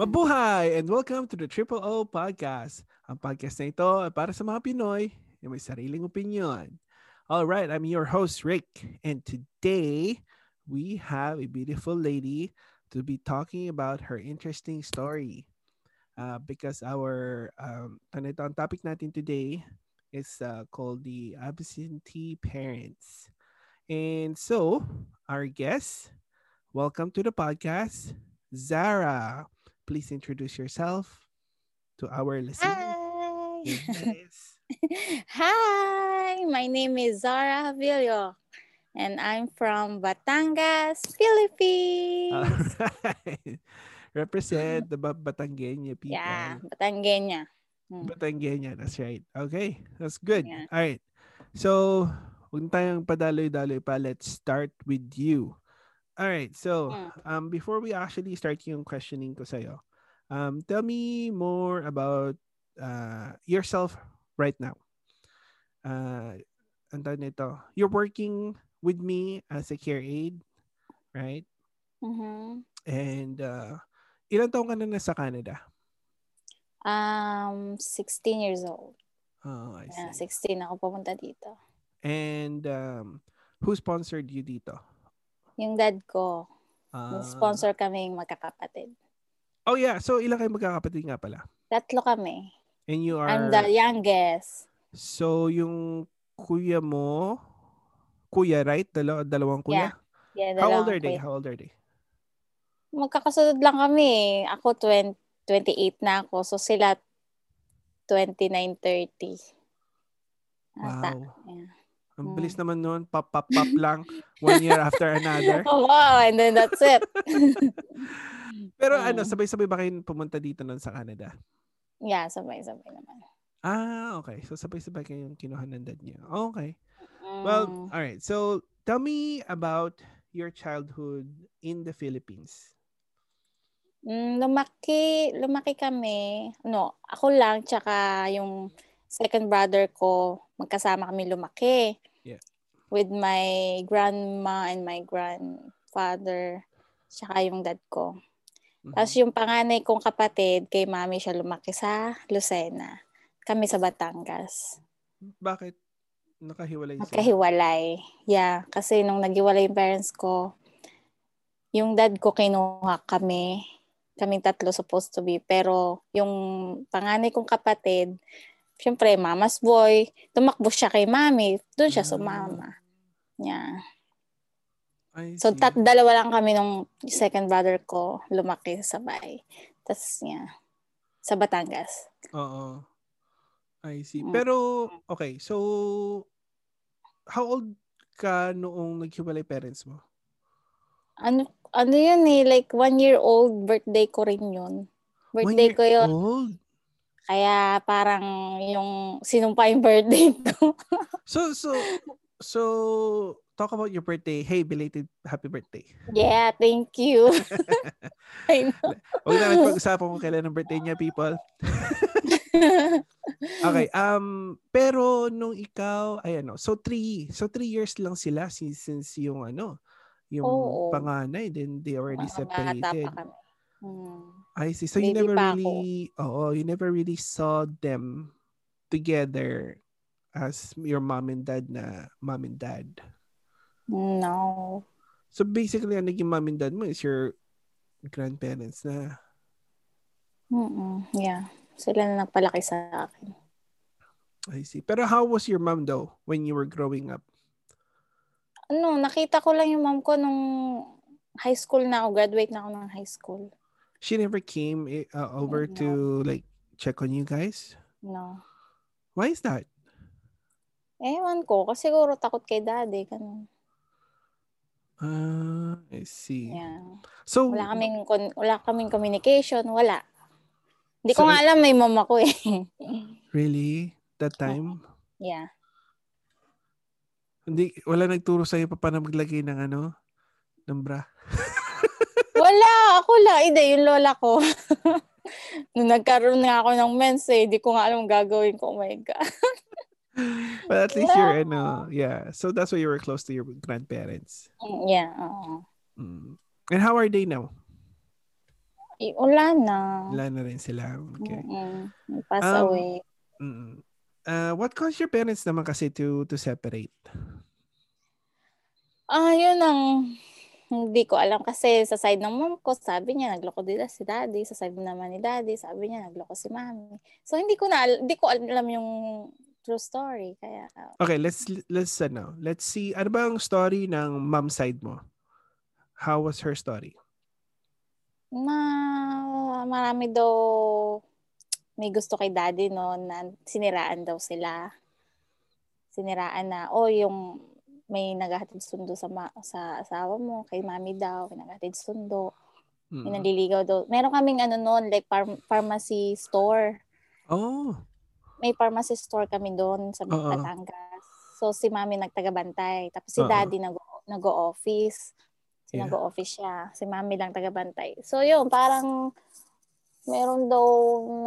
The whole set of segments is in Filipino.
Mabuhay and welcome to the Triple O Podcast. Ang podcast na ito ay para sa mga Pinoy na may sariling opinion. All right, I'm your host Rick and today we have a beautiful lady to be talking about her interesting story. Uh, because our um, topic natin today is uh, called the absentee parents. And so, our guest, welcome to the podcast, Zara. Please introduce yourself to our listeners. Hi. Yes. Hi, my name is Zara Havillo and I'm from Batangas, Philippines. Alright. Represent the Ba- Batangueña people. yeah, Batangueña. Mm. Batangueña, that's right. Okay, that's good. Yeah. All right. So, huwag tayong padaloy-daloy pa. Let's start with you. All right. So, Mm. um, before we actually start yung questioning ko sa'yo, um, tell me more about uh, yourself right now. Uh, ang nito, you're working with me as a care aide, right? Mhm. And uh, ilan taong ka na nasa Canada? Um, 16 years old. Oh, I Yeah, see. 16 ako pumunta dito. And um, who sponsored you dito? Yung dad ko, Ah, sponsor kaming magkakapatid. Oh yeah, so ilang kayo magkakapatid nga pala? Tatlo kami. And you are I'm the youngest. So yung kuya mo, kuya right? Dalaw dalawang kuya? Yeah, How old dalawang are they? kuya. How old are they? Magkakasunod lang kami. eh. Ako 20, 28 na ako. So sila 29, 30. Ata. Wow. Yeah. Ang Mm. bilis naman noon, pop pop pop lang one year after another. Oh, wow, and then that's it. Pero Mm. ano, sabay-sabay ba kayo pumunta dito nun sa Canada? yeah, sabay-sabay naman. Ah, okay. So sabay-sabay kayong kinuha ng dad niya. Okay. Well, Mm. all right. So tell me about your childhood in the Philippines. Mm, lumaki, lumaki kami. No, ako lang, tsaka yung second brother ko, magkasama kami lumaki. With my grandma and my grandfather, tsaka yung dad ko. Mhm. Tapos yung panganay kong kapatid, kay mami siya lumaki sa Lucena. Kami sa Batangas. Bakit nakahiwalay sila? Magkahiwalay. Yeah, kasi nung naghiwalay yung parents ko, yung dad ko kinuha kami. Kaming tatlo supposed to be. Pero yung panganay kong kapatid, syempre, mama's boy, tumakbo siya kay mami. Doon siya Ah. sumama. I So, tat dalawa lang kami nung second brother ko lumaki sa sabay. Tapos, yeah. Sa Batangas. Oo. I see. Mm. Pero, okay. So, how old ka noong naghiwalay parents mo? Ano, ano yun eh, like one year old birthday ko rin yun. One Birthday year ko yun. old? Kaya parang yung sinumpa yung birthday ko. So, so, so, talk about your birthday. Hey, belated happy birthday. yeah, thank you. I know. Huwag na nagpag-usapan kung kailan ang birthday niya, people. Okay, um, pero nung ikaw, ay ano, so three, so three years lang sila since, since yung ano, yung Oo. panganay, then they already Mga bata separated. pa kami. Hmm. I see. So you Baby never pa ako. really, oh, you never really saw them together as your mom and dad na mom and dad. No. So basically, ang naging mom and dad mo is your grandparents na. Mm-mm. Yeah. Sila na nagpalaki sa akin. I see. Pero how was your mom though when you were growing up? Ano, nakita ko lang yung mom ko nung high school na ako. Graduate na ako ng high school. She never came eh, uh, over No. to like check on you guys. No. Why is that? Ewan ko. Kasi siguro takot kay daddy. Ganun. Ah, I see. Yeah. So, Wala kaming, wala kaming communication. Wala. Hindi So, ko nga alam may mom ako eh. really? That time? yeah. Hindi, wala nagturo sa'yo pa paano maglagay ng ano? Ng bra? Wala. Ako lang. Hindi, yung lola ko. Nung nagkaroon nga ako ng mens eh, hindi ko nga alam gagawin ko. Oh my God. But at least you're, ano, yeah. So that's why you were close to your grandparents. yeah. oo. Mm. And how are they now? Eh, wala na. Wala na rin sila. Okay. Mm-mm. Pass Um, away. Mm. Uh, what caused your parents naman kasi to to separate? Ah, yun ang hindi ko alam kasi sa side ng mom ko, sabi niya nagloko din si daddy. Sa side naman ni daddy, sabi niya nagloko si mami. So hindi ko na hindi ko alam yung true story kaya Okay, let's let's ano, let's see ano ba ang story ng mom side mo? How was her story? ma marami daw may gusto kay daddy no na siniraan daw sila. Siniraan na oh yung may naghahatid sundo sa ma- sa asawa mo kay mami daw, may naghahatid sundo. May Mm. nanliligaw daw. Meron kaming ano noon like pharm- pharmacy store. Oh. May pharmacy store kami doon sa. Batangas. So si mami nagtagabantay. Tapos si daddy nag nag-office. So Yeah. nag-office siya. Si mami lang tagabantay. So yun, parang meron daw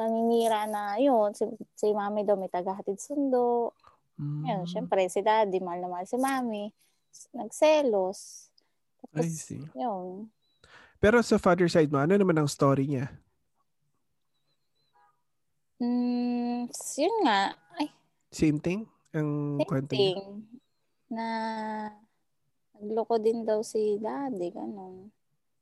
naninira na yun. Si, si mami daw may tagahatid sundo. Mm. Yun, syempre si daddy, mahal na mahal si mami. Nagselos. I Tapos, see. yun. Pero sa father side mo, ano naman ang story niya? Mm, yun nga. Ay, Same thing? Ang same kwento niya? thing. Na nagloko din daw si daddy, ganun.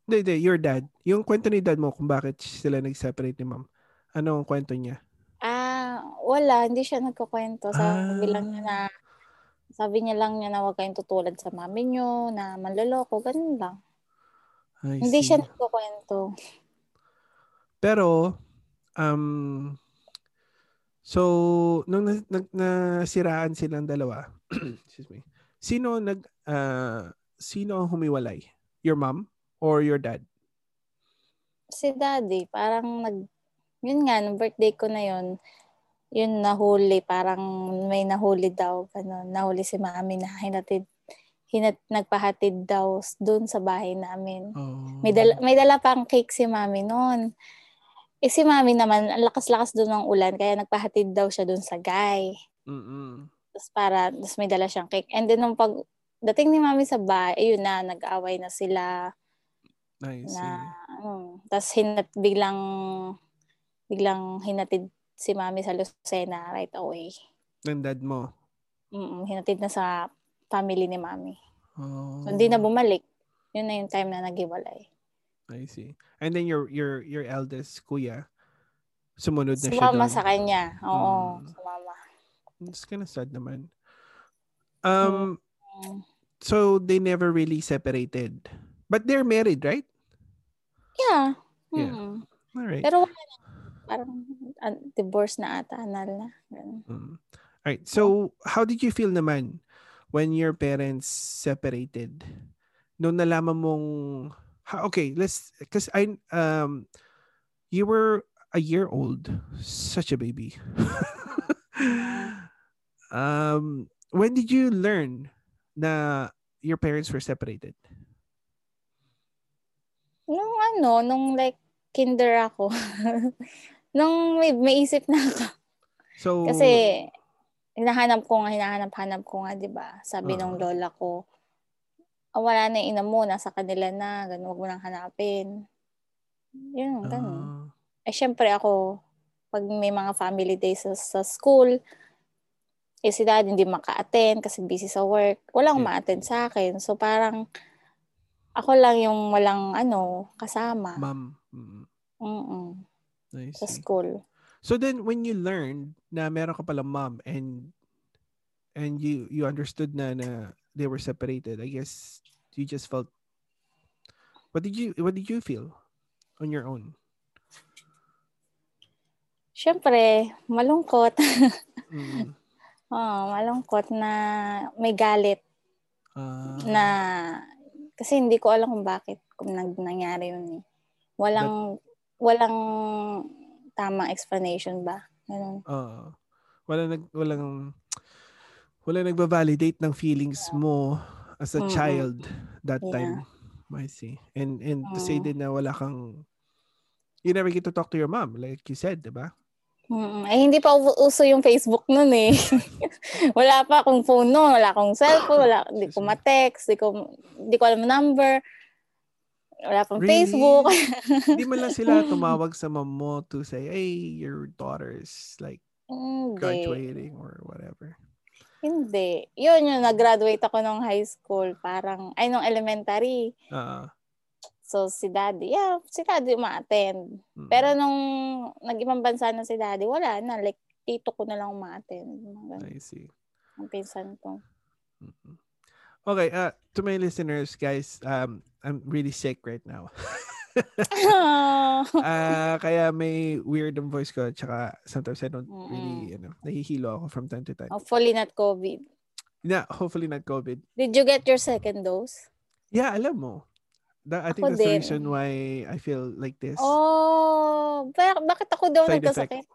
Hindi, hindi. Your dad. Yung kwento ni dad mo kung bakit sila nag-separate ni mom. Ano ang kwento niya? Ah, wala. Hindi siya nagkukwento. Sabi Ah. lang niya na, sabi niya lang niya na huwag kayong tutulad sa mami niyo, na manloloko, ganun lang. I Hindi see. siya nagkukwento. Pero, um, so, nung na, nag, nasiraan silang dalawa, excuse me, sino nag, ah, sino ang humiwalay? Your mom or your dad? Si daddy, parang nag, yun nga, nung birthday ko na yun, yun nahuli, parang may nahuli daw, ano, nahuli si mami na hinatid, hinat, nagpahatid daw doon sa bahay namin. Oh. May dala, may dala pang cake si mami noon. Eh si mami naman, ang lakas-lakas doon ng ulan, kaya nagpahatid daw siya doon sa guy. Mm-mm. Tapos para, tapos may dala siyang cake. And then nung pag, dating ni mami sa bahay, ayun na, nag-away na sila. I see. Na, ano, tapos hinat, biglang, biglang hinatid si mami sa Lucena right away. Ng dad mo. Mm hinatid na sa family ni mami. Oh. So, hindi na bumalik. Yun na yung time na naghiwalay. I see. And then your your your eldest kuya, sumunod na siya Sumama sa kanya. Oo, Mm. sumama. It's kind of sad naman. Um, Mm. so they never really separated. But they're married, right? Yeah. Yeah. Mm. All right. Pero. Parang ah, divorce na ata, anal na. Mm. All right. So, how did you feel naman when your parents separated? Noong nalaman mong ha, okay, let's cuz I um you were a year old, such a baby. um when did you learn na your parents were separated? Nung ano, nung like kinder ako. nung may, may isip na ako. So Kasi hinahanap ko nga, hinahanap-hanap ko nga, di ba? Sabi Oo. nung lola ko, ah, wala na ina mo, nasa kanila na, ganun, huwag mo nang hanapin. Yun, ganun. ah, eh syempre ako, pag may mga family days sa, sa school, eh si dad hindi maka-attend kasi busy sa work. Walang Yeah. ma-attend sa akin. So parang ako lang yung walang ano, kasama mom. Mm, Mm-mm, I sa school. So then when you learned na meron ka pala mom and and you you understood na na they were separated, I guess you just felt What did you what did you feel on your own? Syempre, malungkot. Mm, oh, malungkot na may galit ah, na kasi hindi ko alam kung bakit kung nag nangyari yun eh. Walang walang tamang explanation ba? Ganun. ah, wala nag walang wala nagba-validate ng feelings mo as a Mm-mm. child that Yeah. time. I see. And and to say Mm. din na wala kang you never get to talk to your mom like you said, 'di ba? Mm, eh, hindi pa uso yung Facebook nun eh. wala pa akong phone nun, wala akong cellphone, wala, di ko ma-text, di ko, di ko alam number. Wala pang Really? Facebook. Hindi man lang sila tumawag sa mom mo to say, hey, your daughter's like Hindi. graduating or whatever. Hindi. Yun yung nag-graduate ako nung high school. Parang, ay, nung elementary. Uh, So, si daddy, yeah, si daddy ma-attend. mm. Pero nung nag-ibang bansa na si daddy, wala na. Like, tito ko na lang ma-attend. I see. Ang pinsan ko. Mhm. Okay, uh, to my listeners, guys, um, I'm really sick right now. Ah, kaya may weird ang voice ko, tsaka sometimes I don't really, you know, nahihilo ako from time to time. Hopefully not COVID. Na, hopefully not COVID. Did you get your second dose? Yeah, alam mo. That, I think Ako that's the din. reason why I feel like this. Oh, bak- bakit ako daw Side effect. nagkasakit?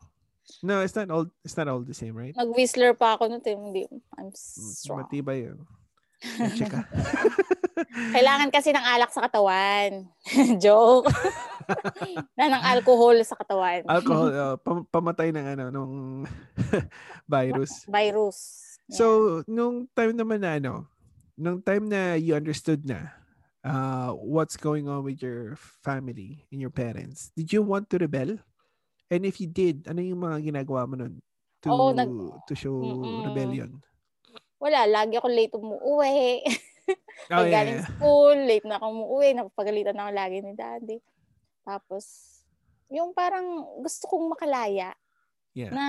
No, it's not all it's not all the same, right? Nag-whistler pa ako nun. Hindi, I'm Mm, strong. Matibay yun. Chika. Kailangan kasi ng alak sa katawan. Joke. na ng alcohol sa katawan. Alcohol, uh, pam- pamatay ng ano, nung virus. Virus. Yeah. So, nung time naman na ano, nung time na you understood na uh, what's going on with your family and your parents, did you want to rebel? And if you did, ano yung mga ginagawa mo nun to, Oo, nag- to show Mm-mm. rebellion? Wala, lagi ako late umuwi. Oh, yeah, galing yeah. school, late na ako umuwi. Napapagalitan ako lagi ni daddy. Tapos, yung parang gusto kong makalaya Yeah. na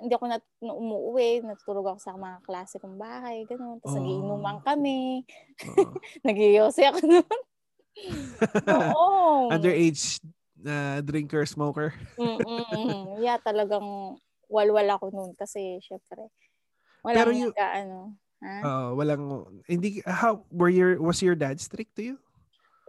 hindi ako nat na umuwi, natutulog ako sa mga klase kong bahay, ganun. Tapos Oh. nagiinuman kami. Oo. Nagiyose ako nun. Oo. Underage uh, drinker, smoker. Mm-mm. Yeah, talagang walwal ako nun kasi syempre. Walang Pero you- nagka, ano. Ha? Uh, walang, hindi, how, were your, was your dad strict to you?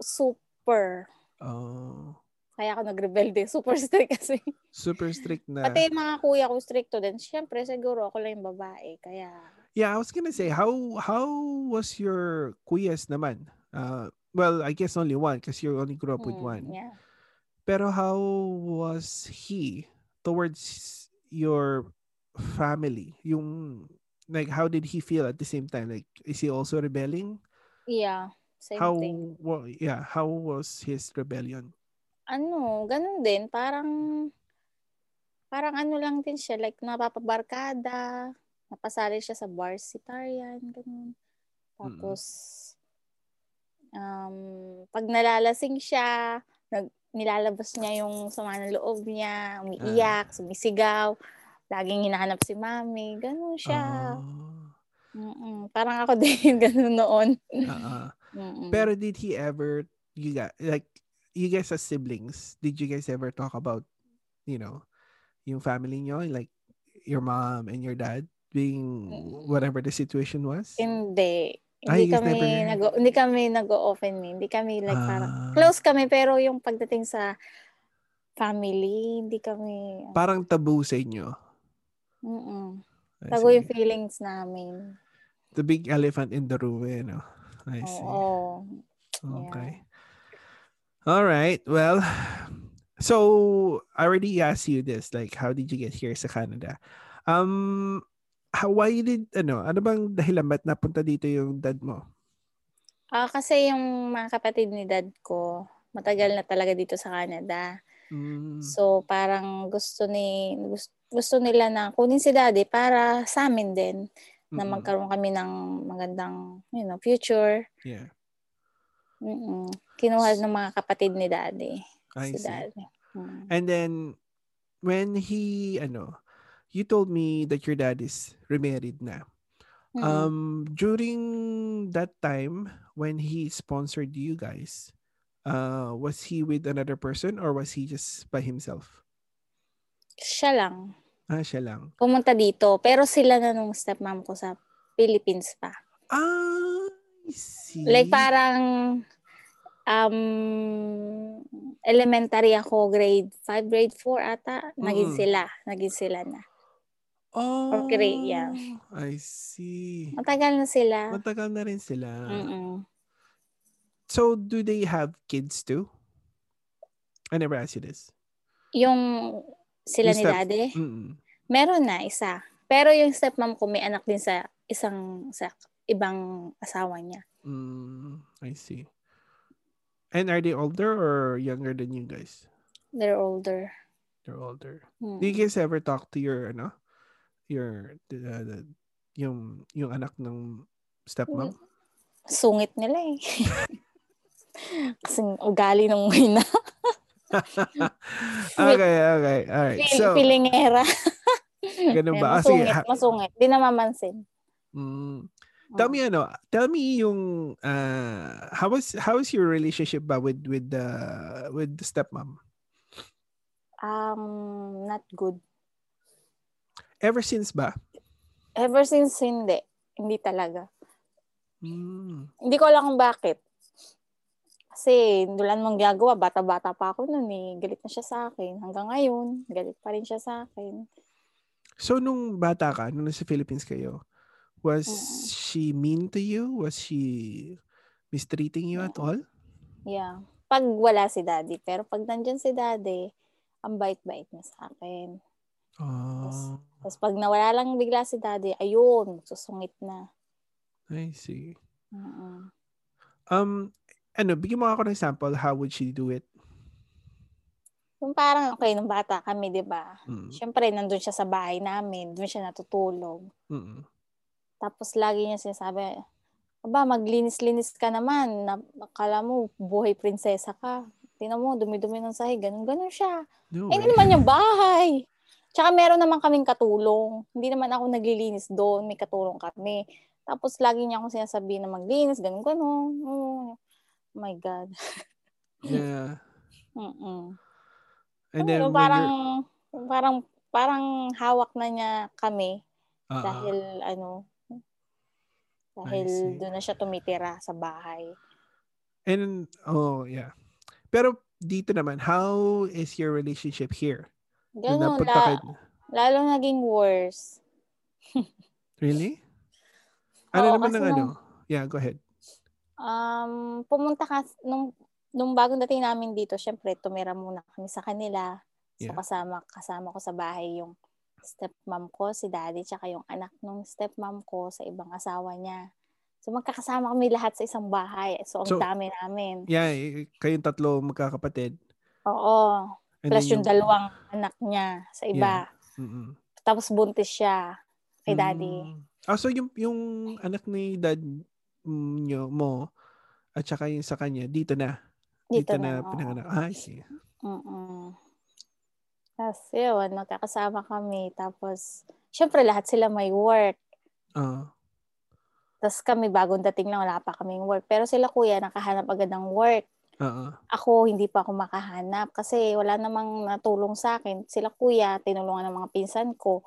Super. Oh, Kaya ako nagrebelde. Super strict kasi. super strict na. Pati mga kuya ko stricto din. Siyempre, siguro ako lang yung babae. Kaya, Yeah, I was gonna say how how was your kuyas naman? Uh, well, I guess only one because you only grew up with mm, one. Yeah. Pero how was he towards your family? Yung like how did he feel at the same time? Like is he also rebelling? Yeah. Same how thing. wa- yeah, how was his rebellion? Ano, ganun din. Parang, parang ano lang din siya. Like, napapabarkada. Napasali siya sa varsitarian. Ganun. Tapos, um, pag nalalasing siya, nag, nilalabas niya yung sama ng loob niya, umiiyak, sumisigaw, laging hinahanap si mami, ganun siya. Mm-mm. Parang ako din, ganun noon. Mm-mm. Pero did he ever you got like you guys as siblings, did you guys ever talk about, you know, yung family nyo, like your mom and your dad being whatever the situation was? Hindi. Ah, Hindi kami never- nag hindi kami nag-open eh. Hindi kami like parang Ah. close kami pero yung pagdating sa family, hindi kami Parang taboo sa inyo. Mm I Tago yung feelings namin. The big elephant in the room, eh, no? I see. Oo. Okay. All right. Well, so I already asked you this, like, how did you get here sa Canada? Um, how, why did, ano, ano bang dahilan ba't napunta dito yung dad mo? Ah, kasi yung mga kapatid ni dad ko, matagal na talaga dito sa Canada. Mm, So, parang gusto ni gusto, gusto nila na kunin si daddy para sa amin din na mm-mm. magkaroon kami ng magandang you know, future. Yeah, Mm-mm. Kinuha ng mga kapatid ni daddy. I si see. daddy. Mm. And then, when he, ano, you told me that your dad is remarried na. Mm. Um, during that time when he sponsored you guys, uh, was he with another person or was he just by himself? Siya lang. Ah, siya lang. Pumunta dito. Pero sila na nung stepmom ko sa Philippines pa. Ah, I see. Like parang um elementary ako grade 5, grade 4 ata. Naging Mm. sila. Naging sila na. oh, okay, yeah. I see. Matagal na sila. Matagal na rin sila. Mm-mm. So, do they have kids too? I never asked you this. Yung sila Yung ni step- daddy, Mm-mm. meron na isa. Pero yung stepmom ko may anak din sa isang sa ibang asawa niya. Mm, I see. And are they older or younger than you guys? They're older. They're older. Hmm. Do you guys ever talk to your ano? Your the, the, yung yung anak ng stepmom? Sungit nila eh. Kasing ugali ng ina. okay, okay. All right. Feel, So, Pilingera. ganun ba? Ah, masungit, sige. ha- masungit. Di na mamansin. Mm, tell me ano, tell me yung uh, how was how was your relationship ba with with the with the stepmom? Um, not good. Ever since ba? Ever since hindi. Hindi talaga. Mm. Hindi ko alam kung bakit. Kasi dulan mong gagawa, bata-bata pa ako noon eh. Galit na siya sa akin. Hanggang ngayon, galit pa rin siya sa akin. So nung bata ka, nung nasa Philippines kayo, was Mm. she mean to you? Was she mistreating you at all? Yeah. Pag wala si daddy. Pero pag nandyan si daddy, ang bait-bait niya sa akin. Oh, Tapos pag nawala lang bigla si daddy, ayun, susungit na. I see. Mm-mm. Um, ano, bigyan mo ako ng example, how would she do it? Yung parang, okay, nung bata kami, di ba? Mm. Siyempre, nandun siya sa bahay namin. Doon siya natutulog. Mm. Tapos lagi niya sinasabi, Aba, maglinis-linis ka naman. Na, akala mo, buhay prinsesa ka. Tingnan mo, dumi-dumi ng sahig. Ganun-ganun siya. No Eh, naman yung bahay. Tsaka meron naman kaming katulong. Hindi naman ako naglilinis doon. May katulong kami. Tapos lagi niya akong sinasabi na maglinis, ganun ganun. My God. Yeah. Mm-mm. And then Ano, parang, you're- parang, parang hawak na niya kami ah. dahil ano, dahil doon na siya tumitira sa bahay. And oh yeah. Pero dito naman, how is your relationship here? Ganun, la, kayo- lalo naging worse. Really? Ano Oo, naman ng ano? nung- Yeah, go ahead. Um, pumunta ka, nung, nung bagong dating namin dito, syempre, tumira muna kami sa kanila. So, Yeah. kasama, kasama ko sa bahay yung stepmom ko, si daddy, tsaka yung anak ng stepmom ko sa ibang asawa niya. So, magkakasama kami lahat sa isang bahay. So, ang So, dami namin. Yeah, kayong tatlo magkakapatid. Oo. And Plus then yung dalawang anak niya sa iba. Mm-mm. Tapos buntis siya kay daddy. Mm. Ah, so yung, yung anak ni dad nyo, mo, at saka yung sa kanya, dito na. Dito, na, na. oo. pinanganak. Ah, I see. Mm-mm. Tapos yun, magkakasama kami. Tapos, syempre lahat sila may work. Ah, Tapos kami, bagong dating lang, wala pa kaming work. Pero sila kuya, nakahanap agad ng work. ah. Ako, hindi pa ako makahanap kasi wala namang natulong sa akin. Sila kuya, tinulungan ng mga pinsan ko.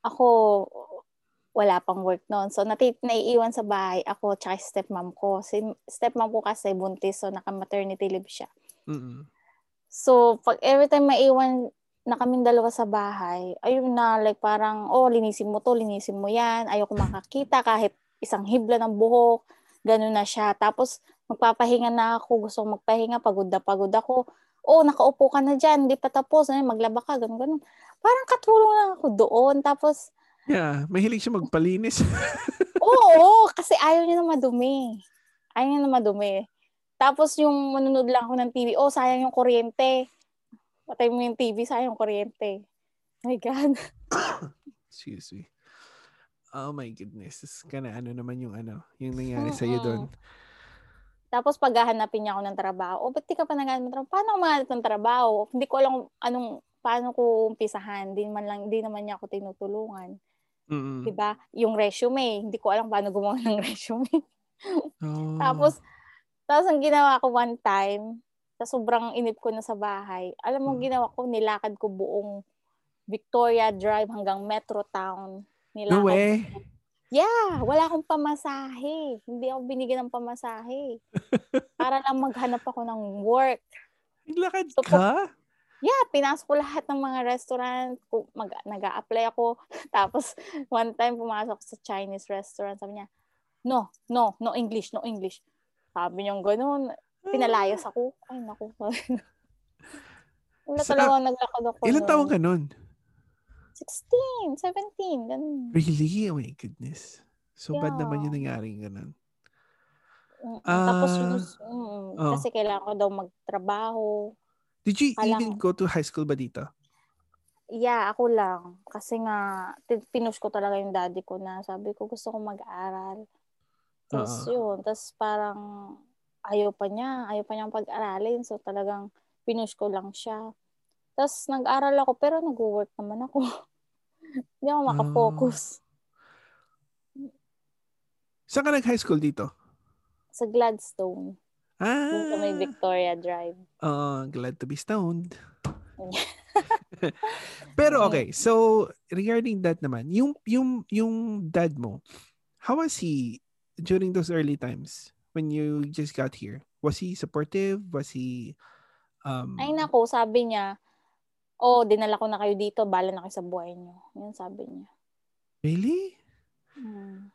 Ako, wala pang work noon. So, nati- naiiwan sa bahay ako tsaka stepmom ko. Si stepmom ko kasi buntis, so naka-maternity leave siya. Mm-mm. So, pag every time maiwan na kaming dalawa sa bahay, ayun na, like parang, oh, linisin mo to, linisin mo yan. Ayoko makakita kahit isang hibla ng buhok. Ganun na siya. Tapos, magpapahinga na ako. Gusto kong magpahinga. Pagod na pagod ako. Oh, nakaupo ka na dyan. Hindi pa tapos. Ay, maglaba ka. Ganun, ganun. Parang katulong lang ako doon. Tapos, Yeah, mahilig siya magpalinis. oo, kasi ayaw niya na madumi. Ayaw niya na madumi. Tapos yung manunod lang ako ng TV, oh, sayang yung kuryente. Patay mo yung TV, sayang yung kuryente. Oh my God. Excuse me. Oh my goodness. This kana ano naman yung ano, yung nangyari sa iyo doon. Tapos paghahanapin niya ako ng trabaho, oh, ba't di ka pa naghahanap ng trabaho? Paano ako maghanap ng trabaho? Hindi ko alam kung anong, paano ko umpisahan. Di, man lang, di naman niya ako tinutulungan. Mm-mm. Diba? Yung resume, hindi ko alam paano gumawa ng resume. Oh. Tapos, tapos ang ginawa ko one time, sa sobrang inip ko na sa bahay, alam mo, Mm. ginawa ko, nilakad ko buong Victoria Drive hanggang Metro Town. Nilakad. no way. Yeah, wala akong pamasahe. Hindi ako binigyan ng pamasahe. Para lang maghanap ako ng work. Naglakad So, ka? Yeah, pinasok ko lahat ng mga restaurant. Mag, nag-a-apply ako. Tapos, one time, pumasok sa Chinese restaurant. Sabi niya, no, no, no English, no English. Sabi niya ganun. Pinalayas ako. Ay, naku. Wala Sa- talaga naglakad ako. Ilan nun. taon ka nun? 16, 17, ganun. Really? Oh my goodness. So bad Yeah. naman yung nangyaring ganun. Ah, Tapos yung, mm, oh. kasi kailangan ko daw magtrabaho. Did you Alam- even go to high school ba dito? Yeah, ako lang. Kasi nga, pinush ko talaga yung daddy ko na sabi ko gusto ko mag-aral. Tapos Oo. yun, tapos parang ayaw pa niya, ayaw pa niyang pag-aralin. So talagang pinush ko lang siya. Tapos nag-aral ako pero nag-work naman ako. Hindi ako makafocus. Saan ka nag-high school dito? Sa Gladstone, Ah, dun sa may Victoria Drive. uh, glad to be stoned. Pero okay, so regarding that naman, yung yung yung dad mo, how was he during those early times when you just got here? Was he supportive? Was he um Ay nako, sabi niya, oh, dinala ko na kayo dito, bala na kayo sa buhay niyo. Yun sabi niya. Really? Mm.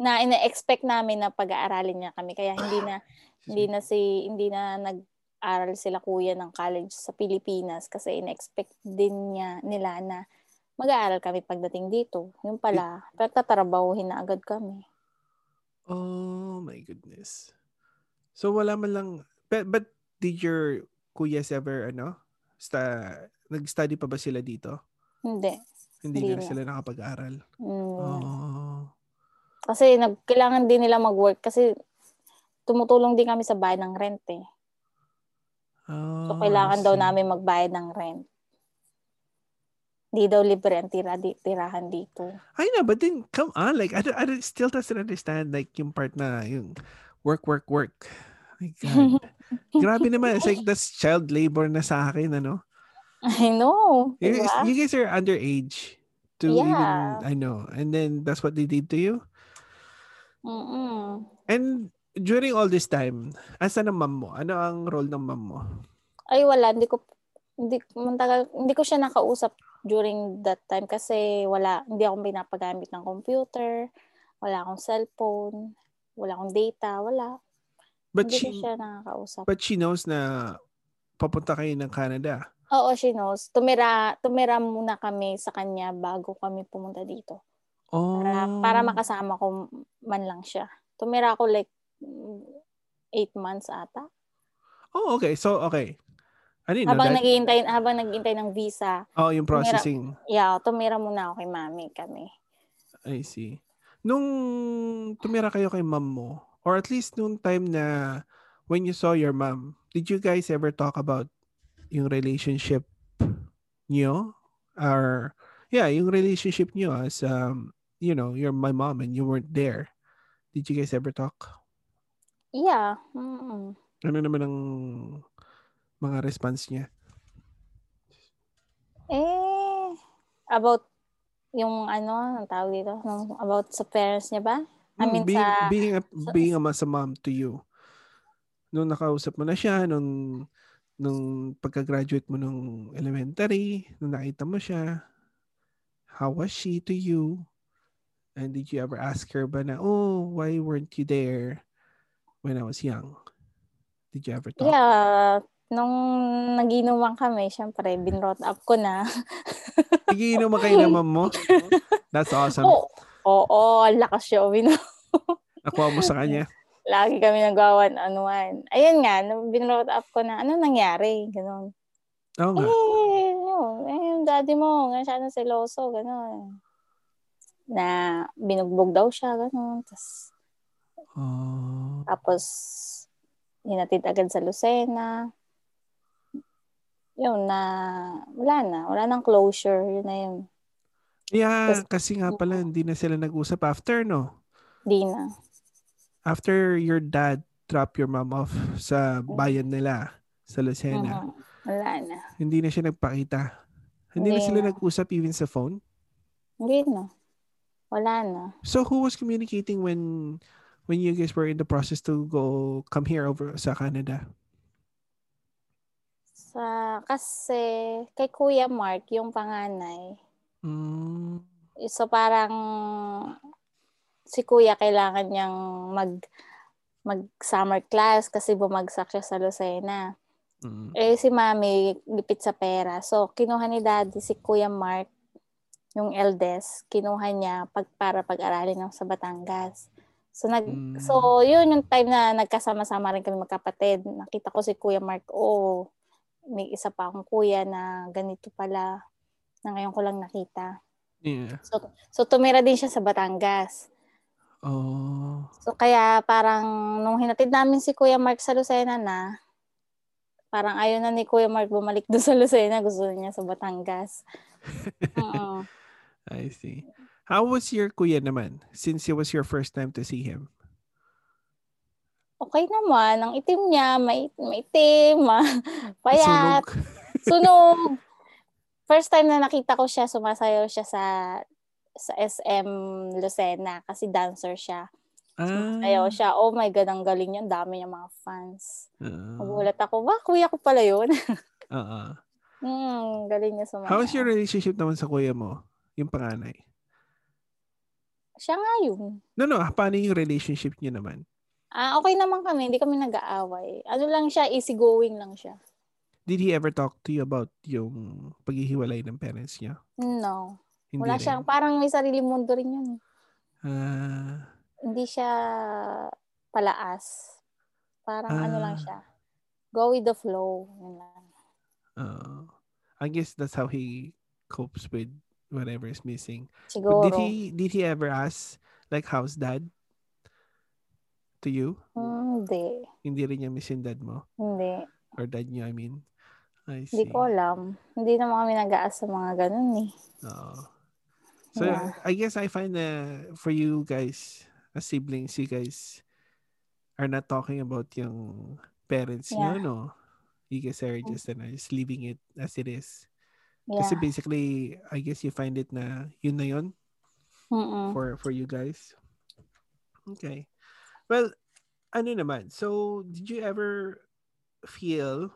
Na ina-expect namin na pag-aaralin niya kami kaya hindi na hindi na si hindi na nag-aral sila kuya ng college sa Pilipinas kasi ina-expect din niya nila na mag-aaral kami pagdating dito. Yung pala, pero tatrabahuhin na agad kami. Oh my goodness. So wala man lang but, but did your kuyas ever ano? Sta, nag-study pa ba sila dito? Hindi. Hindi, Hindi na, na. sila nakapag-aral. Mm. Oh. Kasi nag, kailangan din nila mag-work kasi tumutulong din kami sa bayad ng rent eh. Oh, So, kailangan daw namin magbayad ng rent. Di daw libre ang tira, di, tirahan dito. I know, but then come on, like I, don't, I don't- still doesn't understand like yung part na yung work, work, work. My God. Grabe naman. It's like that's child labor na sa akin, ano? I know. You, Diba? you guys are underage to Yeah. even, I know. And then that's what they did to you? Mm-mm. And during all this time, asan ang mom mo? Ano ang role ng mom mo? Ay, wala. Hindi ko, hindi, mantagal, hindi ko siya nakausap during that time kasi wala, hindi ako pinapagamit ng computer, wala akong cellphone, wala akong data, wala. But hindi ko she, siya nakakausap. but she knows na papunta kayo ng Canada. Oo, she knows. Tumira, tumira muna kami sa kanya bago kami pumunta dito. Oh. Para, para makasama ko man lang siya. Tumira ako like mm, eight months ata. Oh, okay. So, okay. I didn't know Habang that. naghihintay, habang naghihintay ng visa, Oh, yung tumira- processing. yeah, tumira muna ako kay mami kami. I see. Nung tumira kayo kay mom mo, or at least nung time na when you saw your mom, did you guys ever talk about yung relationship niyo? Or, yeah, yung relationship niyo as, um, you know, you're my mom and you weren't there. Did you guys ever talk? Yeah. Mm-mm. Ano naman ang mga response niya? Eh, about yung ano, ang tawag dito, about sa parents niya ba? I Hmm, mean, being, sa- being, a, being a, mas a mom to you. Nung nakausap mo na siya, nung, nung pagka-graduate mo nung elementary, nung nakita mo siya, how was she to you? And did you ever ask her ba na, oh, why weren't you there when I was young? Did you ever talk? Yeah, nung naginuman kami, syempre, binrot up ko na. Nagiinom mo kayo mom mo? That's awesome. Oo, oo, ang lakas siya uminom. Nakuha mo sa kanya. Lagi kami nagawan anuan. Ayun nga, binrot up ko na, ano nangyari? Ganon. Oo nga. Eh, yun, eh, yung daddy mo, nga siya na seloso, gano'n. Na binugbog daw siya, gano'n. Tapos, Oh. tapos hinatid agad sa Lucena. Yun na, wala na. Wala nang closure. Yun na yun. Yeah, Tas- kasi nga pala, hindi na sila nag-usap after, no? Di na. after your dad drop your mom off sa bayan nila sa Lucena, Mhm. Wala na. hindi na siya nagpakita. Hindi, na Hindi sila na. nag-usap even sa phone. Hindi na. Wala na. So who was communicating when when you guys were in the process to go come here over sa Canada? Sa, kasi, kay Kuya Mark, yung panganay, Mm, So parang si kuya kailangan niyang mag mag summer class kasi bumagsak siya sa Lucena. mm. Eh si mami gipit sa pera. So kinuha ni daddy si Kuya Mark yung eldest, kinuha niya pag para pag-aralin ng sa Batangas. So nag Mm. so yun yung time na nagkasama-sama rin kami magkapatid. Nakita ko si Kuya Mark, oh, may isa pa akong kuya na ganito pala na ngayon ko lang nakita. Yeah. So so tumira din siya sa Batangas. Oh. So kaya parang nung hinatid namin si Kuya Mark sa Lucena na, parang ayaw na ni Kuya Mark bumalik doon sa Lucena, gusto niya sa Batangas. Oo. I see. How was your kuya naman since it was your first time to see him? Okay naman, ang itim niya, may maitim, ma, payat, Sunog. sunog. First time na nakita ko siya, sumasayaw siya sa sa SM Lucena kasi dancer siya. Ah. Ayaw siya. Oh my God, ang galing niya. Ang dami niya mga fans. Ah. Magulat ako, ba, kuya ko pala yun. Oo. Hmm, galing niya sumayaw. How is your relationship naman sa kuya mo? Yung panganay. Siya nga yun. No, no. Paano yung relationship niyo naman? Ah, okay naman kami. Hindi kami nag-aaway. Ano lang siya, easygoing lang siya. Did he ever talk to you about yung paghihiwalay ng parents niya? No. Hindi Wala rin. siyang, parang may sarili mundo rin yun. Ah, Hindi siya palaas. Parang ano lang Ah. siya. Go with the flow. Yun lang. uh, I guess that's how he copes with whatever is missing. Siguro. did he did he ever ask like how's dad to you? Hindi. Hindi rin niya miss yung dad mo Hindi. or dad niyo I mean. I see. Hindi ko alam. Hindi naman kami nag-aas sa mga ganun eh. Oo. So Yeah. I guess I find uh, for you guys as siblings, you guys are not talking about yung parents niyo, Yeah. no? You guys are just, ano, just leaving it as it is. Yeah. Kasi basically, I guess you find it na yun na yun Mm-mm. for for you guys. Okay. Well, ano naman? So, did you ever feel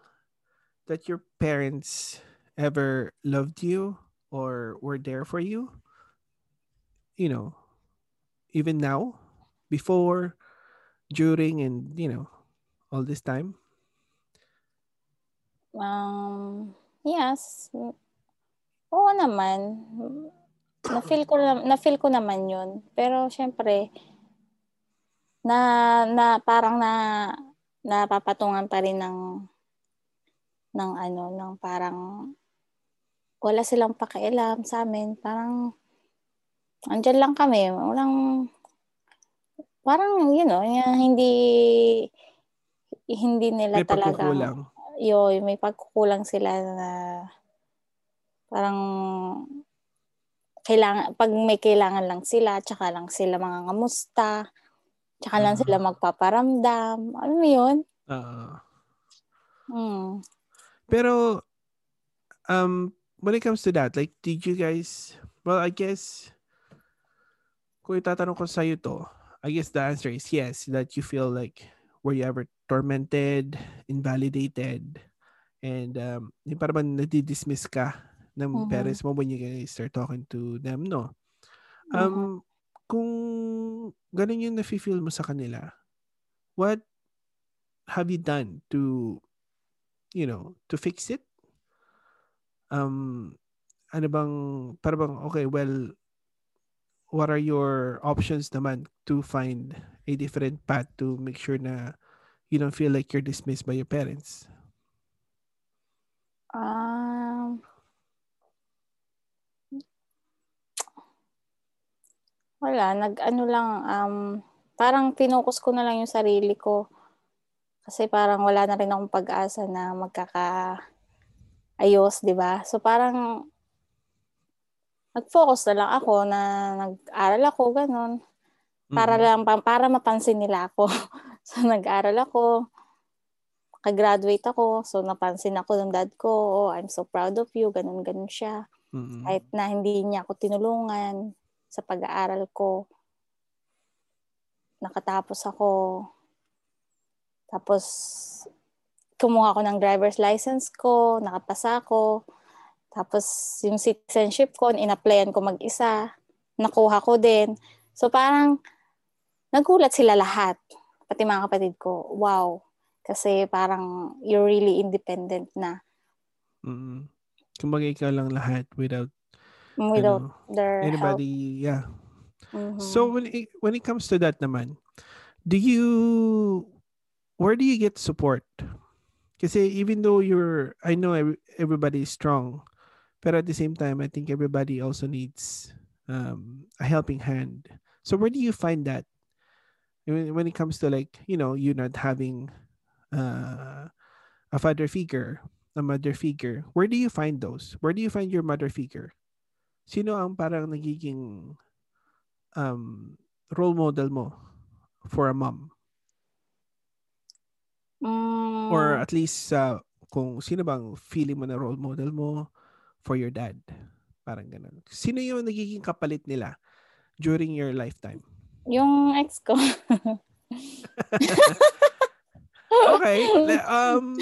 that your parents ever loved you or were there for you? You know, even now, before, during, and you know, all this time. Um, yes. Oo naman. Na-feel ko, na, na-feel ko naman yun. Pero syempre, na, na parang na, napapatungan pa rin ng, ng ano, ng parang, wala silang pakialam sa amin. Parang, andyan lang kami. Walang, parang, you know, hindi, hindi nila May talaga pagkukulang. yo, may pagkukulang sila na parang kailangan pag may kailangan lang sila, tsaka lang sila mga ngamusta, tsaka lang Ah. sila magpaparamdam. Ano mo 'yun? Oo. Hmm. Pero, um, when it comes to that, like, did you guys, well, I guess, kung itatanong ko sa'yo to, I guess the answer is yes, that you feel like, were you ever tormented, invalidated, and um, yung parang nadidismiss ka ng Mhm. parents mo when you start talking to them, no? Um, kung ganun yung nafe-feel mo sa kanila, what have you done to, you know, to fix it? Um, ano bang, para bang, okay, well, what are your options naman to find a different path to make sure na you don't feel like you're dismissed by your parents? Um, wala, nag-ano lang, um, parang pinokus ko na lang yung sarili ko. Kasi parang wala na rin akong pag-asa na magkaka-ayos, di ba? So parang nag-focus na lang ako na nag-aral ako, ganun. Para Mm. lang, pa- para mapansin nila ako. so nag-aral ako, nakagraduate ako, so napansin ako ng dad ko, oh, I'm so proud of you, ganun-ganun siya. Mm-mm. Kahit na hindi niya ako tinulungan sa pag-aaral ko. Nakatapos ako. Tapos, kumuha ako ng driver's license ko, nakapasa ako. Tapos, yung citizenship ko, in-applyan ko mag-isa. Nakuha ko din. So, parang, nagulat sila lahat. Pati mga kapatid ko, wow. Kasi parang, you're really independent na. Mm-mm. Kumbaga ikaw lang lahat without Without ano, their help. anybody, yeah. Mhm. So when it, when it comes to that naman, do you where do you get support? Kasi even though you're I know everybody is strong, but at the same time I think everybody also needs um, a helping hand. So where do you find that? When it comes to like, you know, you not having uh, a father figure, a mother figure, where do you find those? Where do you find your mother figure? Sino ang parang nagiging um, role model mo for a mom? Mm. Or at least uh, kung sino bang feeling mo na role model mo for your dad? Parang ganun. Sino yung nagiging kapalit nila during your lifetime? Yung ex ko. okay. Um,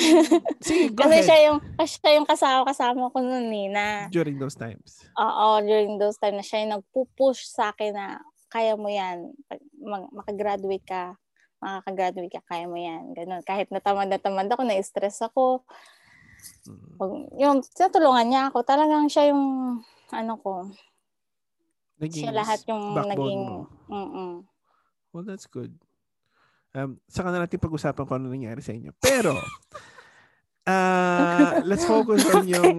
sige, go kasi ahead. siya yung, kasi siya yung kasama, kasama ko noon eh, na, During those times. oo, during those time na siya yung nagpupush sa akin na kaya mo yan, Pag mag, makagraduate ka, makakagraduate ka, kaya mo yan. Ganun. Kahit natamad na tamad ako, na-stress ako. Mm. Pag, yung, tinutulungan niya ako. Talagang siya yung, ano ko, Naging siya lahat yung naging, mo. mm Well, that's good. Um, saka na natin pag-usapan kung ano nangyari sa inyo. Pero, uh, let's focus on yung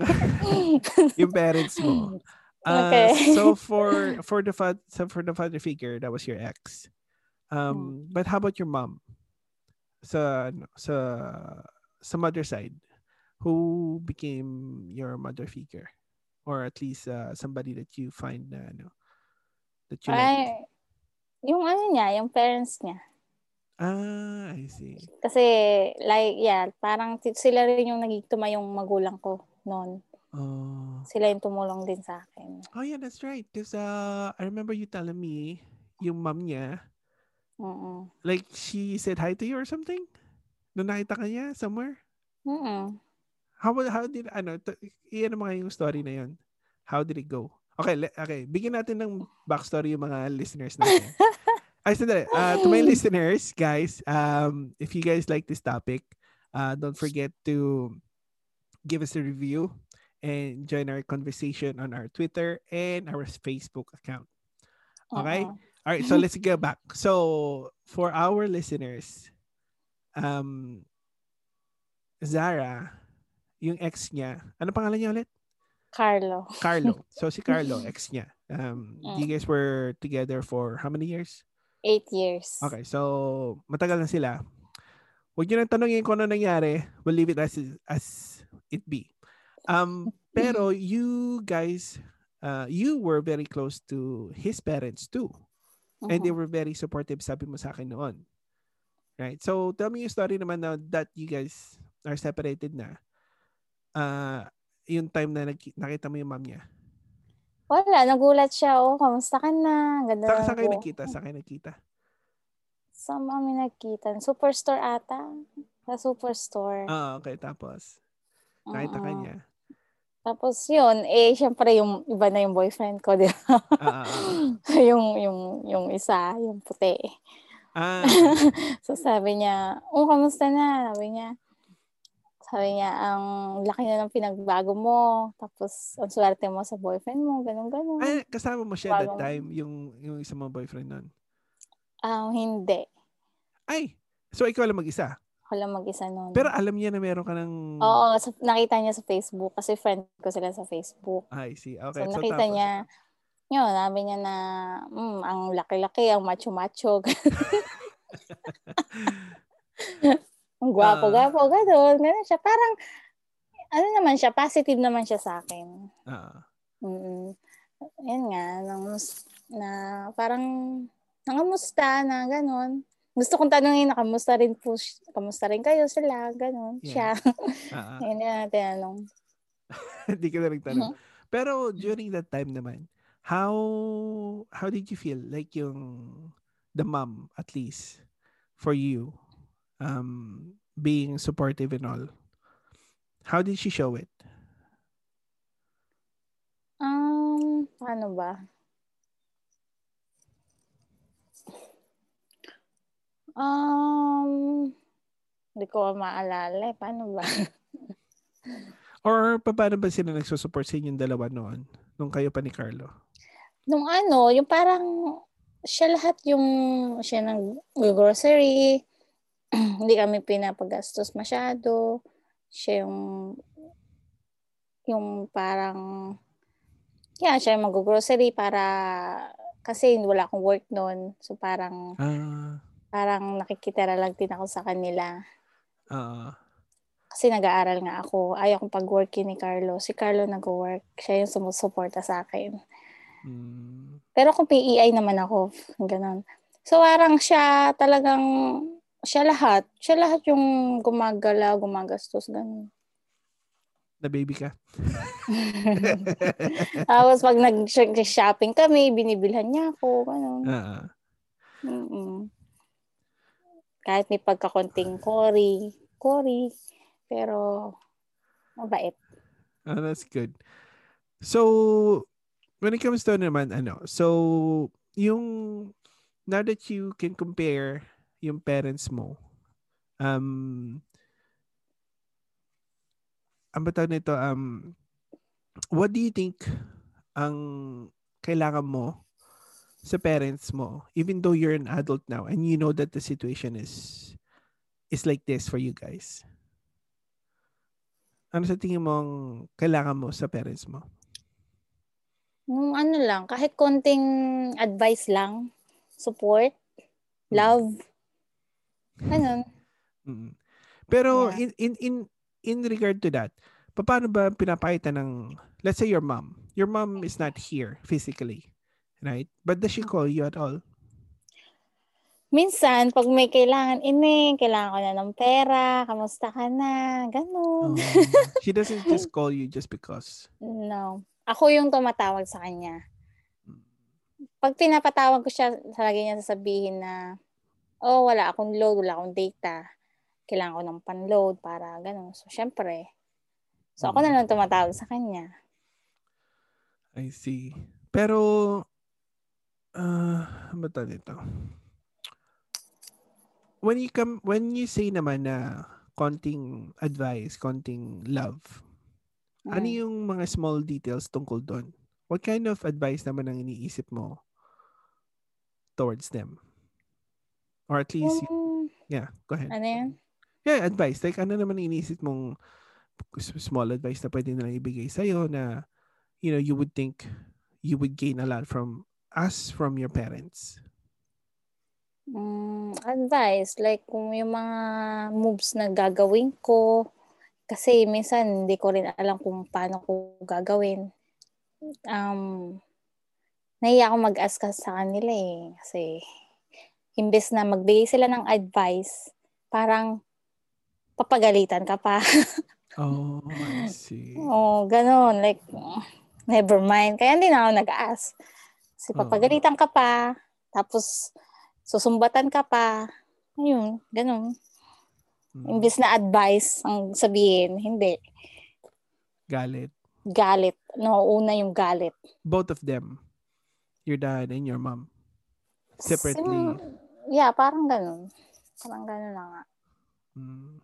yung parents mo. Uh, Okay. so for for the fa- so for the father figure, that was your ex. Um, but how about your mom? Sa ano, sa sa mother side, who became your mother figure, or at least uh, somebody that you find na ano that you like? Ay, yung ano niya, yung parents niya. Ah, I see. Kasi, like, yeah, parang sila rin yung naging tumayong magulang ko noon. Oh. Sila yung tumulong din sa akin. Oh yeah, that's right. Because uh, I remember you telling me yung mom niya, Mm-mm. like she said hi to you or something? Nung nakita ka niya somewhere? Mm-mm. How how did ano, t- iyan mo nga yung story na yun. How did it go? Okay, le- okay. Bigyan natin ng backstory yung mga listeners natin. Ay, sandali. Uh, to my listeners, guys, um, if you guys like this topic, uh, don't forget to give us a review and join our conversation on our Twitter and our Facebook account. Okay? Oo. All right, so let's go back. So, for our listeners, um, Zara, yung ex niya, ano pangalan niya ulit? Carlo. Carlo. So, si Carlo, ex niya. Um, you guys were together for how many years? Eight years. Okay, so matagal na sila. Huwag nyo nang tanongin kung ano nangyari. We'll leave it as, as it be. Um, pero you guys, uh, you were very close to his parents too. And they Mhm. were very supportive, sabi mo sa akin noon. Right? So, tell me yung story naman now that you guys are separated na. Uh, yung time na nakita mo yung mom niya. Wala, nagulat siya. Oh, kamusta ka na? Ganda Sa, sa kayo nakita? Sa kayo nakita? Sa mami nakita. Superstore ata. Sa superstore. Ah, okay. Tapos, nakita ka Oo. niya. Tapos yun, eh, syempre yung iba na yung boyfriend ko, di ba? Ah. yung, yung, yung isa, yung puti. Ah, So sabi niya, oh, kamusta na? Sabi niya, sabi niya, ang laki na ng pinagbago mo. Tapos, ang swerte mo sa boyfriend mo, ganun, ganun. ay, kasama mo siya that time, yung, yung isa mong boyfriend nun. Ang hindi. Ay, so ikaw lang mag-isa. Ako lang mag-isa noon. Pero alam niya na meron ka ng... Oo, sa, nakita niya sa Facebook kasi friend ko sila sa Facebook. I see. Okay. so, So, nakita tapos, niya, yun, sabi niya na, mm, ang laki-laki, ang macho-macho. ang gwapo-gwapo, gano'n. Ganun siya. Parang, ano naman siya, positive naman siya sa akin. Ah, Mm. Yan nga, nang, na parang nangamusta na gano'n. Gusto kong tanungin na kamusta rin po, kamusta rin kayo sila, gano'n. Yeah. Siya. ah, ah. Hindi na tinanong. Hindi ka na Mm-hmm. nagtanong. Pero during that time naman, how how did you feel? Like yung the mom, at least, for you, um, being supportive and all. How did she show it? Um, paano ba? Um, hindi ko maalala. eh. Paano ba? Or pa- paano ba sila nagsusupport sa inyong dalawa noon? Nung kayo pa ni Carlo? Nung ano, yung parang siya lahat yung siya nang grocery. Hindi kami pinapagastos masyado. Siya yung yung parang yeah, siya yung mag-grocery para kasi wala akong work noon. So parang Ah, parang nakikitira lang din ako sa kanila. uh, Kasi nag-aaral nga ako. Ayaw kong pag-work ni Carlo. Si Carlo nag-work. Siya yung sumusuporta sa akin. mm, Pero kung PEI naman ako, ganun. So parang siya talagang, siya lahat. Siya lahat yung gumagala, gumagastos, ganun. na baby ka. Tapos pag nag-shopping kami, binibilhan niya ako, ganun. Mm-mm. Kahit may pagkakonting Cory, Cory, pero mabait. ah, that's good. So, when it comes to naman, ano, so, yung, now that you can compare yung parents mo, um, ang ba tawag nito, um, what do you think ang kailangan mo sa parents mo, even though you're an adult now and you know that the situation is is like this for you guys? Ano sa tingin mo ang kailangan mo sa parents mo? Nung ano lang, kahit konting advice lang, support, love, ganun. Mm. Pero Yeah. in in in in regard to that, paano ba pinapakita ng let's say your mom. Your mom is not here physically, right? But does she call you at all? Minsan, pag may kailangan, ini, kailangan ko na ng pera, kamusta ka na, ganun. Oh, she doesn't just call you just because. No. Ako yung tumatawag sa kanya. Pag pinapatawag ko siya, lagi niya sasabihin na, oh, wala akong load, wala akong data. Kailangan ko ng pan-load para ganun. So, syempre. So, ako na lang tumatawag sa kanya. I see. Pero uh, ano ba tawag dito? When you come when you say naman na konting advice, konting love, Ano Mm. yung mga small details tungkol doon? What kind of advice naman ang iniisip mo towards them? Or at least, Yung, yeah, go ahead. ano yun? Yeah, advice. Like, ano naman iniisip mong small advice na pwede nilang ibigay sa'yo na, you know, you would think you would gain a lot from us, from your parents? Mm, advice, like kung yung mga moves na gagawin ko, kasi minsan hindi ko rin alam kung paano ko gagawin. Um, nahiya ako mag-ask sa kanila eh. Kasi, imbes na magbigay sila ng advice, parang papagalitan ka pa. Oh, I see. Oo, ganun. Like, never mind. Kaya hindi na ako nag-ask. Kasi papagalitan ka pa, tapos susumbatan ka pa. Ayun, ganun. Mm, Imbis na advice ang sabihin, hindi. Galit. Galit. Nauuna yung galit. Both of them. Your dad and your mom. Separately. Sim- yeah, parang ganun. Parang ganun na nga. Mm.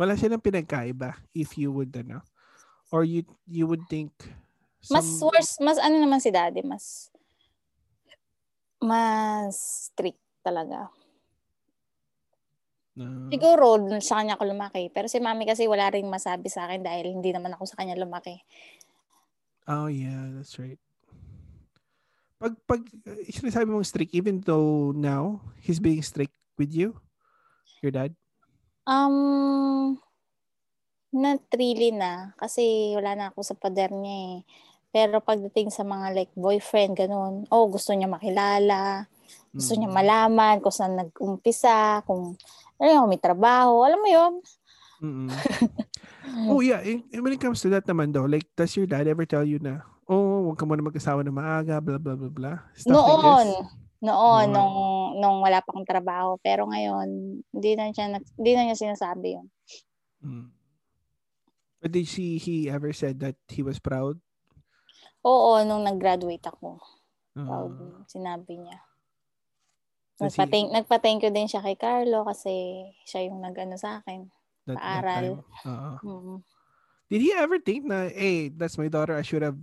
Wala silang pinagkaiba if you would, ano? Or you you would think Mas some- worse, mas ano naman si daddy, mas mas strict talaga. na- Siguro, sa kanya ako lumaki. Pero si mami kasi wala rin masabi sa akin dahil hindi naman ako sa kanya lumaki. Oh, yeah, that's right. Pag, pag uh, sinasabi mong strict, even though now, he's being strict with you, your dad? Um, not really na. Kasi wala na ako sa pader niya eh. Pero pagdating sa mga like boyfriend, ganun. Oh, gusto niya makilala. Gusto niya Mm. malaman kung saan nag-umpisa, kung ano may trabaho. Alam mo yun? Mm-mm. oh, yeah. when it comes to that naman though, like, does your dad ever tell you na, oh, huwag ka muna mag-asawa na maaga, blah, blah, blah, blah? Stuff like Noon. Noon, Noon. nung, nung wala pa akong trabaho. Pero ngayon, hindi na, siya, hindi na niya sinasabi yun. Mm. But did she, he ever said that he was proud? Oo, nung nag-graduate ako. Proud, Uh, sinabi niya. Does he- Nagpa-thank, nagpa-thank you din siya kay Carlo kasi siya yung nag-ano sa akin. that, that paaral. time? Uh, Mm. did he ever think na, hey, that's my daughter, I should have,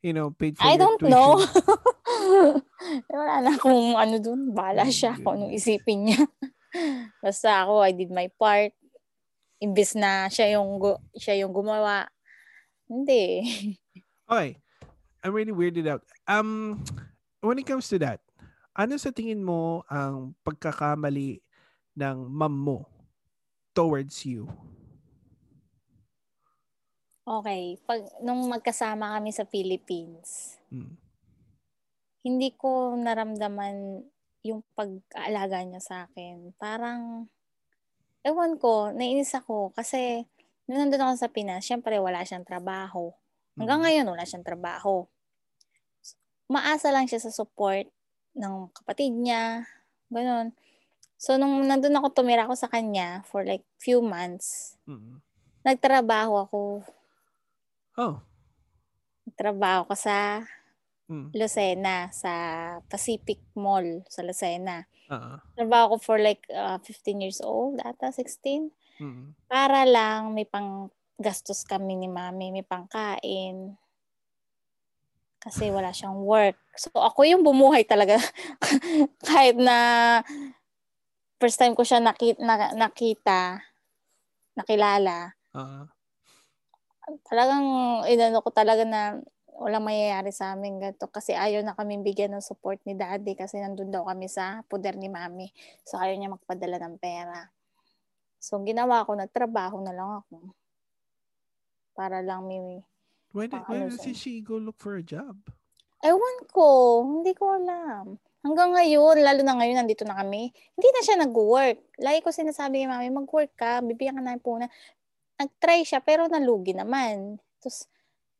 you know, paid for I don't know. tuition? Wala na akong ano dun. Bala Oh, siya kung anong isipin niya. Basta ako, I did my part. Imbes na siya yung, gu- siya yung gumawa. Hindi. Okay. I'm really weirded out. Um, when it comes to that, ano sa tingin mo ang pagkakamali ng mom mo towards you? Okay. Pag, nung magkasama kami sa Philippines, Mm. hindi ko naramdaman yung pag-aalaga niya sa akin. Parang, ewan ko, nainis ako kasi nung nandun ako sa Pinas, syempre wala siyang trabaho. Hanggang Mm. ngayon, wala siyang trabaho. Maasa lang siya sa support ng kapatid niya. Ganun. So, nung nandun ako, tumira ako sa kanya for like few months, Mm. nagtrabaho ako. Oh. Nagtrabaho ko sa Mm. Lucena, sa Pacific Mall sa Lucena. Uh-uh. Trabaho ko for like uh, 15 years old, ata 16. Mm. Para lang may pang gastos kami ni mami, may pangkain. Kasi wala siyang work. So ako yung bumuhay talaga. Kahit na first time ko siya nakita, nakita nakilala, Uh-uh. Talagang inano ko talaga na walang mayayari sa amin ganito kasi ayaw na kami bigyan ng support ni daddy kasi nandun daw kami sa puder ni mami. So ayaw niya magpadala ng pera. So ginawa ko, nagtrabaho na lang ako. Para lang may... Why, did, Ah, why ano doesn't she go look for a job? Ewan ko, hindi ko alam. Hanggang ngayon, lalo na ngayon, nandito na kami, hindi na siya nag-work. Lagi ko sinasabi kay mami, mag-work ka, bibigyan ka na ng puna. Nag-try siya, pero nalugi naman. Tapos,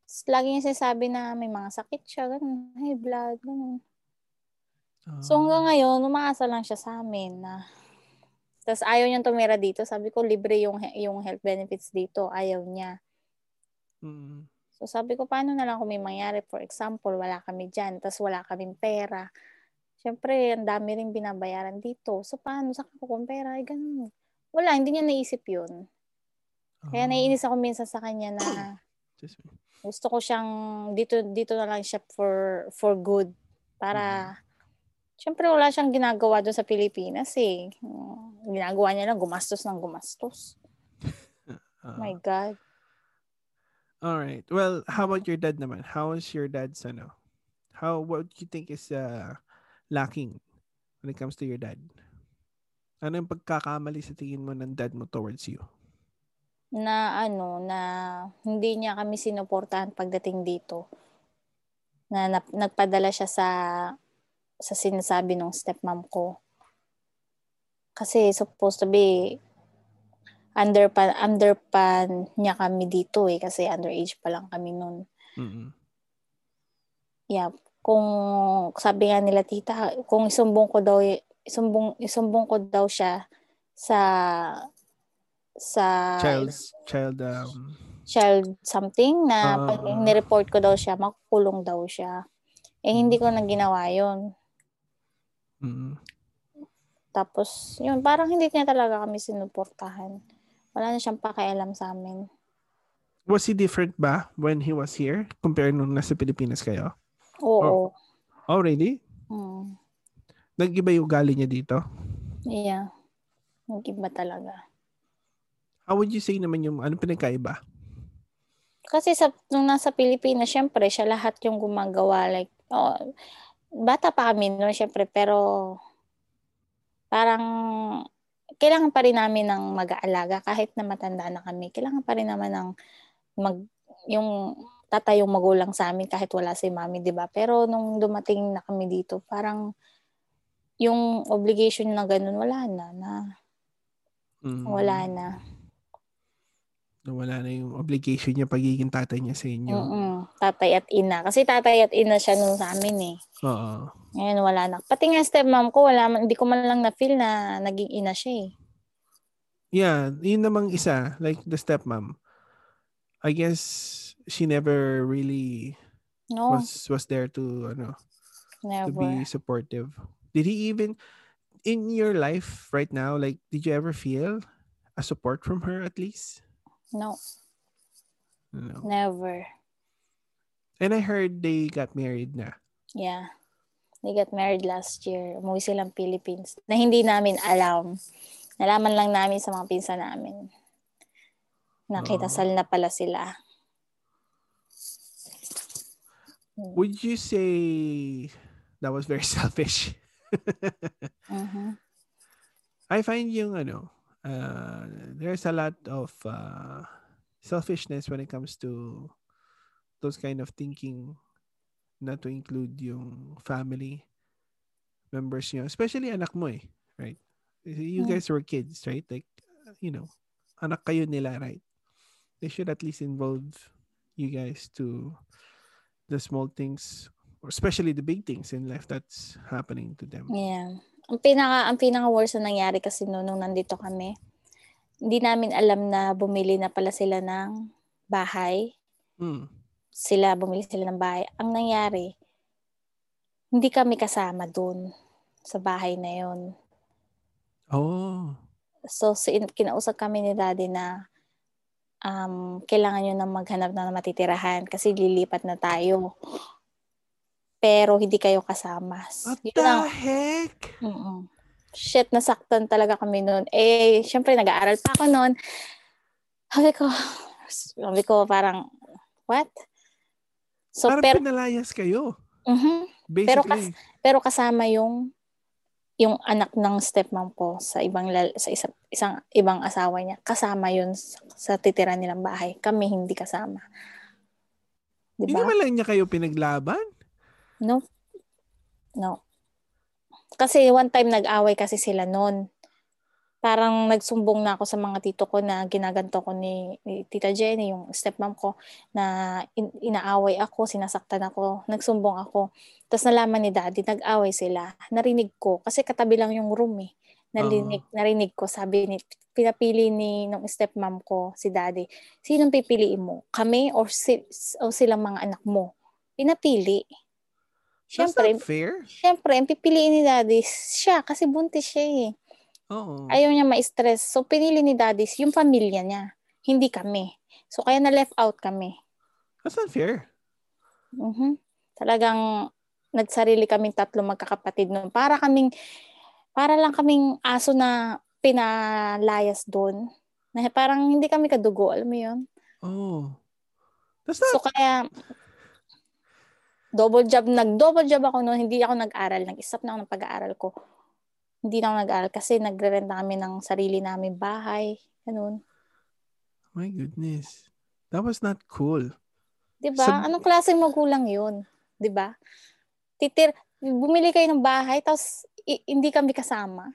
tapos lagi niya sinasabi na may mga sakit siya, ganun, high blood, ganun. So hanggang Ah. ngayon, umaasa lang siya sa amin na tapos ayaw niyang tumira dito. Sabi ko, libre yung, yung health benefits dito. Ayaw niya. Mm. So sabi ko, paano na lang kung may mangyari? For example, wala kami dyan, tapos wala kaming pera. Siyempre, ang dami rin binabayaran dito. So paano? Saan ko kung pera? Ay, ganun. Wala, hindi niya naisip yun. Kaya Ah. naiinis ako minsan sa kanya na gusto ko siyang dito dito na lang siya for for good para Siyempre wala siyang ginagawa doon sa Pilipinas eh. Mm, Ginagawa niya lang gumastos ng gumastos. Ah. My God. All right. Well, how about your dad naman? How is your dad's ano? How what do you think is uh, lacking when it comes to your dad? Ano yung pagkakamali sa tingin mo ng dad mo towards you? Na ano, na hindi niya kami sinuportahan pagdating dito. Na, nap- nagpadala siya sa sa sinasabi ng stepmom ko. Kasi supposed to be under pa under pa niya kami dito eh kasi underage pa lang kami noon. Mm-mm. Yeah, kung sabi nga nila tita, kung isumbong ko daw isumbong isumbong ko daw siya sa sa Child's child um child something na Ah. pag ni-report ko daw siya, makukulong daw siya. Eh hindi ko na ginawa 'yon. mm, Tapos, yun, parang hindi niya talaga kami sinuportahan. Wala na siyang pakialam sa amin. was he different ba when he was here compared nung nasa Pilipinas kayo? Oo. Oh, really? Mm. Nag-iba yung ugali niya dito? Yeah. Nag-iba talaga. How would you say naman yung ano pinagkaiba? Kasi sa, nung nasa Pilipinas, syempre, siya lahat yung gumagawa. Like, oh, bata pa kami no, syempre, pero parang kailangan pa rin namin ng mag-aalaga kahit na matanda na kami. Kailangan pa rin naman ng mag, yung tatay yung magulang sa amin kahit wala si mami, di ba? Pero nung dumating na kami dito, parang yung obligation na ganun, wala na. na Mm, wala na. Wala na yung obligation niya pagiging tatay niya sa inyo. Mm-mm. Tatay at ina. Kasi tatay at ina siya nung sa amin eh. Oo. Ngayon wala na. Pati nga stepmom ko, wala man, hindi ko man lang na-feel na naging ina siya eh. Yeah, yun namang isa, like the stepmom. I guess she never really No, was was there to ano to never. be supportive. Did he even in your life right now like did you ever feel a support from her at least? No, No. never. And I heard they got married na. Yeah. They got married last year. Umuwi silang Philippines na hindi namin alam. Nalaman lang namin sa mga pinsa namin. Nakitasal na pala sila. Would you say that was very selfish? Mhm. I find yung ano, uh, there's a lot of uh, selfishness when it comes to those kind of thinking not to include yung family members nyo, especially anak mo eh, right? You Mm. guys were kids, right? Like, you know, anak kayo nila, right? They should at least involve you guys to the small things, or especially the big things in life that's happening to them. Yeah. Ang pinaka ang pinaka worst na nangyari kasi no, nung nandito kami. Hindi namin alam na bumili na pala sila ng bahay. Mm. Sila bumili sila ng bahay. Ang nangyari, hindi kami kasama doon sa bahay na yon. Oh. So, kinausap kami ni daddy na um, kailangan nyo na maghanap na ng matitirahan kasi lilipat na tayo. Pero hindi kayo kasama. What Yun the ang- heck? Mm-mm. Shit, nasaktan talaga kami noon. Eh, syempre, nag-aaral pa ako noon. Sabi ko, sabi ko parang, what? So, Parang pero, pinalayas kayo. Mhm. Pero Basically. pero kasama yung yung anak ng stepmom ko sa ibang lal- sa isang, isang ibang asawa niya. Kasama yun sa, sa titira nilang bahay. Kami hindi kasama. Di Hindi ba? man lang niya kayo pinaglaban? No. No. Kasi one time nag-away kasi sila noon. Parang nagsumbong na ako sa mga tito ko na ginaganto ko ni, ni Tita Jenny, yung stepmom ko, na in- inaaway ako, sinasaktan ako, nagsumbong ako. Tapos nalaman ni daddy, nag-away sila. Narinig ko, kasi katabi lang yung room eh. Narinig, narinig ko, sabi ni, pinapili ni nung stepmom ko, si daddy, sinong pipiliin mo? Kami or, si, o silang mga anak mo? Pinapili. That's Siyempre, not fair. Siyempre, ang pipiliin ni daddy, siya, kasi buntis siya eh. Oo. Ayaw niya ma-stress. So, pinili ni daddy yung pamilya niya. Hindi kami. So, kaya na-left out kami. That's not fair. Mhm. Talagang nagsarili kaming tatlo magkakapatid noon. Para kaming, para lang kaming aso na pinalayas doon. Na parang hindi kami kadugo, alam mo yun? Oh. That's not So, kaya, double job, nag-double job ako noon, hindi ako nag-aral. Nag-stop na ako ng pag-aaral ko. Hindi na ako nag-aral kasi nagre-renta kami ng sarili namin bahay. Ganun. My goodness. That was not cool. 'Di ba? Sa- Anong klaseng magulang 'yun? 'Di ba? Titir bumili kayo ng bahay tapos i- hindi kami kasama.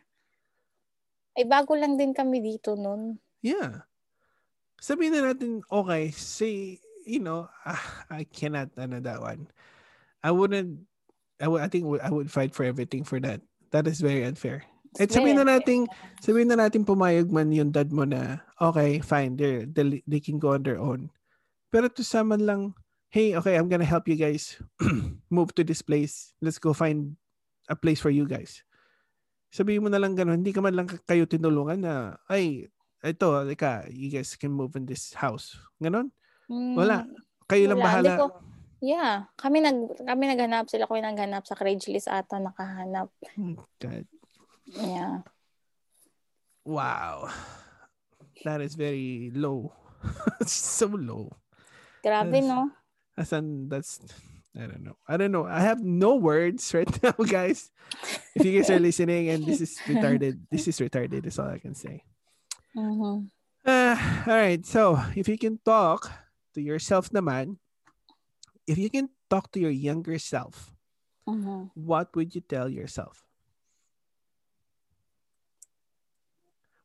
Ay bago lang din kami dito noon. Yeah. Sabihin na natin, okay, say, you know, ah, I cannot, ano that one. I wouldn't, I, would, I think I would fight for everything for that. That is very unfair. At sabihin na natin, sabihin na natin pumayag man yung dad mo na, okay, fine, they, they can go on their own. Pero to someone lang, hey, okay, I'm gonna help you guys move to this place. Let's go find a place for you guys. Sabihin mo na lang gano'n, hindi ka man lang kayo tinulungan na, ay, ito, ika, you guys can move in this house. Ganon? Hmm, Wala. Kayo lang wala. bahala. Hindi ko- yeah, kami nag kami naghanap sila ko naghanap sa Craigslist ata nakahanap. Hmm, God. Yeah. Wow. That is very low. so low. Grabe Yes. no. In, that's, I don't know. I don't know. I have no words right now, guys. If you guys are listening and this is retarded, this is retarded. That's all I can say. Mhm. Uh, all right. So, if you can talk to yourself naman, if you can talk to your younger self, Mhm. what would you tell yourself?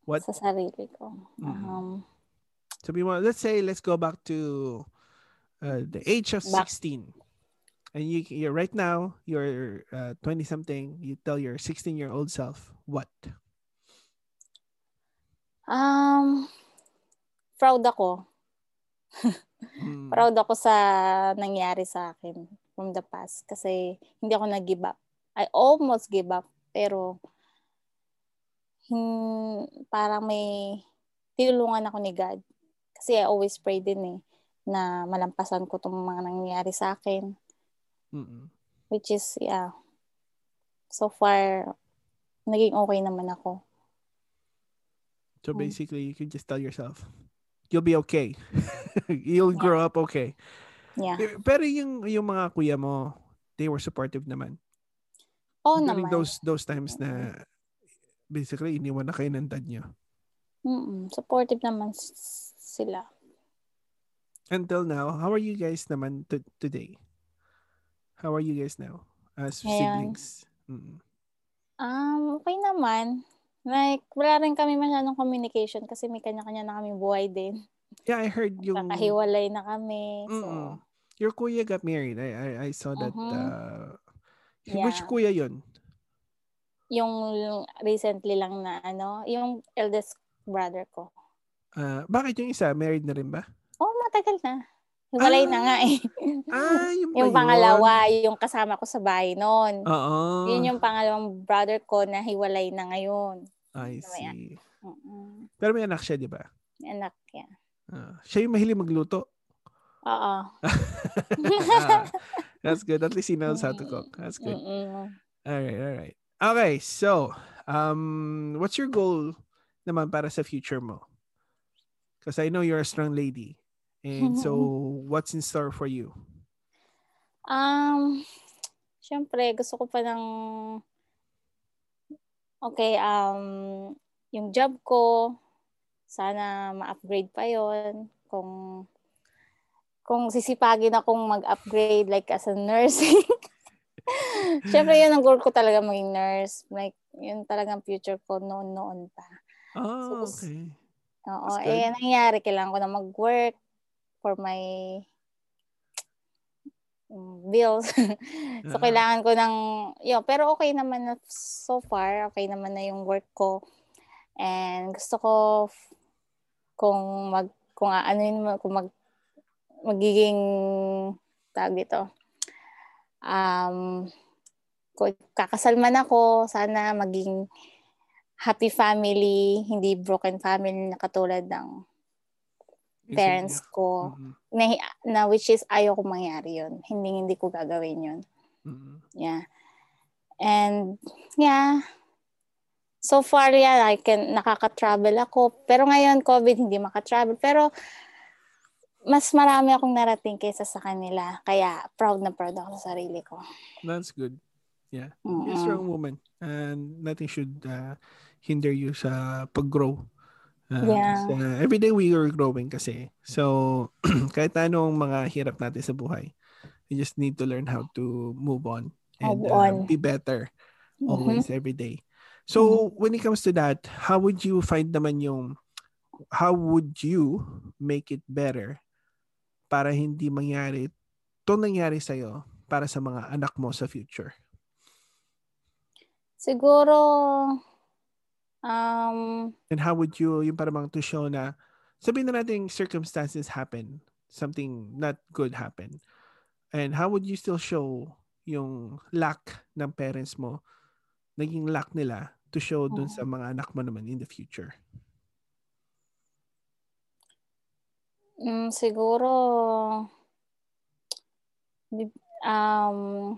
What Sa sarili ko. Mhm. Um, So we want, let's say, let's go back to uh, the age of Back- 16. And you, you're right now, you're 20 something. You tell your 16 year old self what? um proud ako. Mm, Proud ako sa nangyari sa akin from the past kasi hindi ako nag-give up. I almost give up pero hin, parang may tinulungan ako ni God. Kasi I always pray din eh na malampasan ko itong mga nangyayari sa akin. mm-mm. Which is, yeah, so far, naging okay naman ako. So Hmm. basically, you can just tell yourself, you'll be okay. you'll grow up okay. Yeah. Eh, Pero yung yung mga kuya mo, they were supportive naman. Oh, During naman. those those times na basically iniwan na kayo ng dad niyo. Mm-mm. Supportive naman s- sila. Until now, how are you guys naman to- today? How are you guys now as Ngayon. siblings? Mm. Um, okay naman. Like, wala rin kami masyadong communication kasi may kanya-kanya na kami buhay din. Yeah, I heard yung Kakahiwalay na kami. So, Mm-mm. your kuya got married. I I, I saw that. Mhm. Uh, Which Yeah. kuya yun? yung recently lang na ano, yung eldest brother ko. Uh, bakit yung isa married na rin ba? Oh, matagal na. Hiwalay na nga eh. Ah, yung, ba yung yun? pangalawa, yung kasama ko sa bahay noon. Oo. Yun yung pangalawang brother ko na hiwalay na ngayon. I Mamaya. see. Mm-mm. Pero may anak siya, di ba? May Anak yan. Ah, siya yung mahilig magluto. Oo. Ah, that's good. At least he knows how to cook. That's good. Mm-mm. All right, all right. Okay, so um, what's your goal naman para sa future mo? Because I know you're a strong lady. And so, what's in store for you? Um, syempre, gusto ko pa ng, okay, um, yung job ko, sana ma-upgrade pa yon Kung, kung sisipagin akong mag-upgrade like as a nursing. syempre, yun ang goal ko talaga maging nurse. Like, yun talagang future ko noon-noon pa. Oh, So, okay. Oo, eh, nangyari, kailangan ko na mag-work for my bills. so, Ah. kailangan ko ng, yun, pero okay naman na so far, okay naman na yung work ko. And gusto ko, f- kung mag, kung ano yun, kung mag, magiging, tawag dito, um, kung kakasal man ako, sana maging happy family, hindi broken family na katulad ng parents ko Mhm, na, na which is ayaw ko mangyari yun. Hindi hindi ko gagawin yun. mhm. Yeah. And yeah. So far yeah, I can nakaka-travel ako. Pero ngayon COVID hindi maka-travel. Pero mas marami akong narating kaysa sa kanila. Kaya proud na proud ako sa sarili ko. That's good. You're a strong woman. And nothing should uh, hinder you sa pag-grow. Uh, Yeah. sa- every day we are growing kasi. So, kahit anong mga hirap natin sa buhay, we just need to learn how to move on and Move uh, on. be better Mhm. always every day. So, when it comes to that, how would you find naman yung how would you make it better para hindi mangyari itong nangyari sa'yo para sa mga anak mo sa future? Siguro um And how would you, yung parang to show na, sabihin na natin circumstances happen, something not good happen. And how would you still show yung lack ng parents mo, naging lack nila to show dun sa mga anak mo naman in the future? Mm, siguro um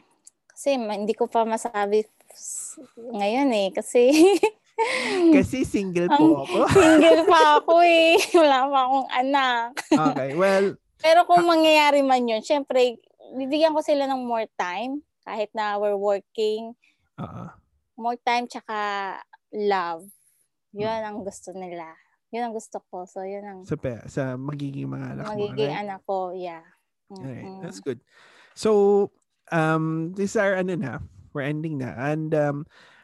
kasi hindi ko pa masabi ngayon eh kasi Kasi single po ako. single pa ako eh. Wala pa akong anak. Okay, well, Pero kung mangyayari man yun, syempre, bibigyan ko sila ng more time kahit na we're working. uh More time tsaka love. Yun ang gusto nila. Yun ang gusto ko. So, yun ang sa, pe- sa magiging mga anak magiging right? anak ko. Yeah. Alright, Mm-mm. that's good. So, um, these are ano na, we're ending na. And um,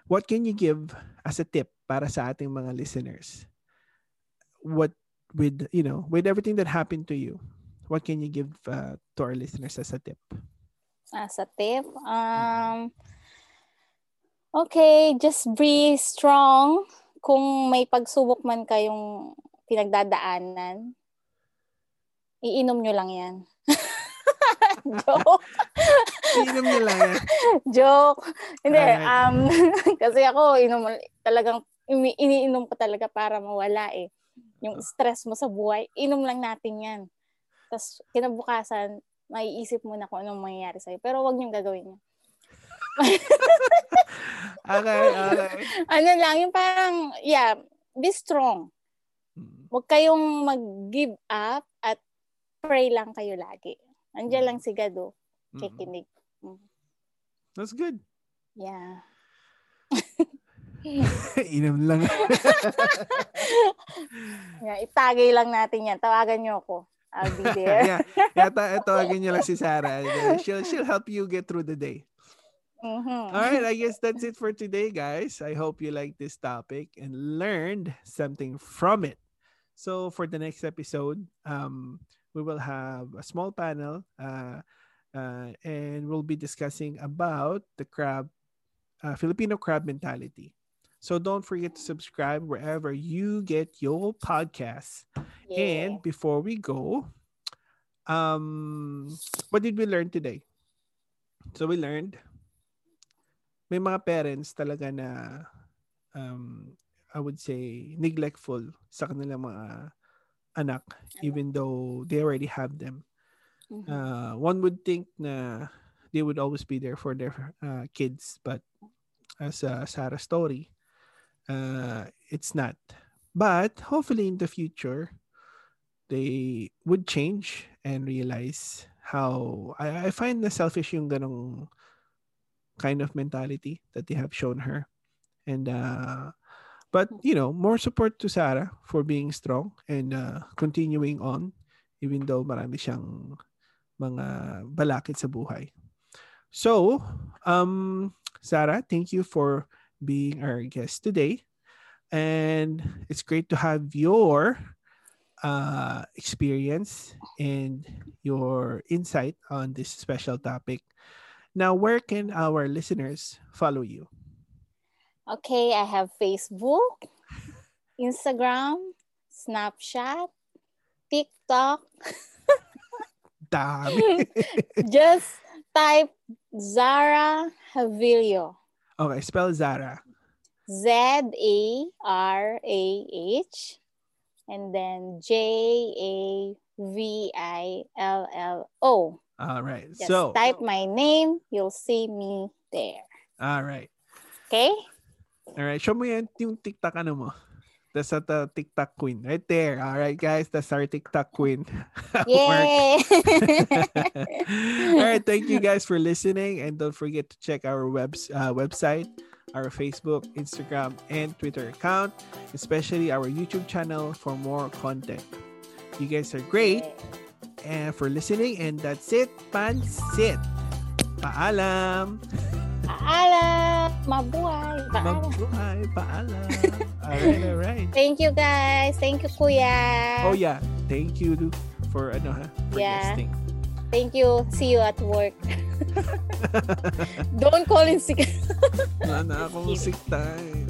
what can you give as a tip para sa ating mga listeners? What with you know with everything that happened to you, what can you give uh, to our listeners as a tip? As a tip. Um, okay, just be strong. Kung may pagsubok man kayong pinagdadaanan, iinom nyo lang yan. Joke. Inom niyo lang. Joke. Hindi, Alright. um, kasi ako, inom, talagang, imi- iniinom ko talaga para mawala eh. Yung stress mo sa buhay, inom lang natin yan. Tapos, kinabukasan, maiisip mo na kung anong mangyayari sa'yo. Pero wag niyong gagawin yun. okay, okay. ano lang, yung parang, yeah, be strong. Mm. Huwag kayong mag-give up at pray lang kayo lagi. Andiyan lang si God, oh. Mm. Kikinig. That's good. Yeah. Inom lang. yeah. Itagay lang natin yan. Tawagan niyo ako. I'll be there. yeah. Yata, tawagin niyo lang si Sarah. She'll, she'll help you get through the day. Mhm. All right, I guess that's it for today, guys. I hope you liked this topic and learned something from it. So for the next episode, um, we will have a small panel, uh, uh, and we'll be discussing about the crab, uh, Filipino crab mentality. So don't forget to subscribe wherever you get your podcasts. Yeah. And before we go, um, what did we learn today? So we learned may mga parents talaga na um, I would say neglectful sa kanilang mga anak even though they already have them. Mhm. Uh, one would think na they would always be there for their uh, kids but as uh, Sarah's story uh, it's not. But hopefully in the future they would change and realize how I, I find na selfish yung ganong kind of mentality that they have shown her. And uh but you know, more support to Sarah for being strong and uh, continuing on even though marami siyang mga balakid sa buhay. So, um Sarah, thank you for being our guest today. And it's great to have your uh, experience and your insight on this special topic. Now, where can our listeners follow you? Okay, I have Facebook, Instagram, Snapchat, TikTok. Dami. Just type Zara Havilio. okay, spell Zara. Z A R A H and then J A V I L L O. All right. Just so, type my name, you'll see me there. all right. Okay? All right. Show mo yan yung TikTok ano mo. That's at the TikTok queen. Right there. All right, guys. That's our TikTok queen. Yay! All right, thank you guys for listening, and don't forget to check our webs uh, website, our Facebook, Instagram, and Twitter account, especially our YouTube channel for more content. You guys are great, and for listening, and that's it. Pansit. Paalam. Paalam! Mabuhay! Paalam! Mabuhay. Paalam. All right, all right. Thank you guys. Thank you, Kuya. Oh yeah, thank you for ano ha, for Yeah. guesting. Thank you. See you at work. Don't call in sick. Wala na akong sick time.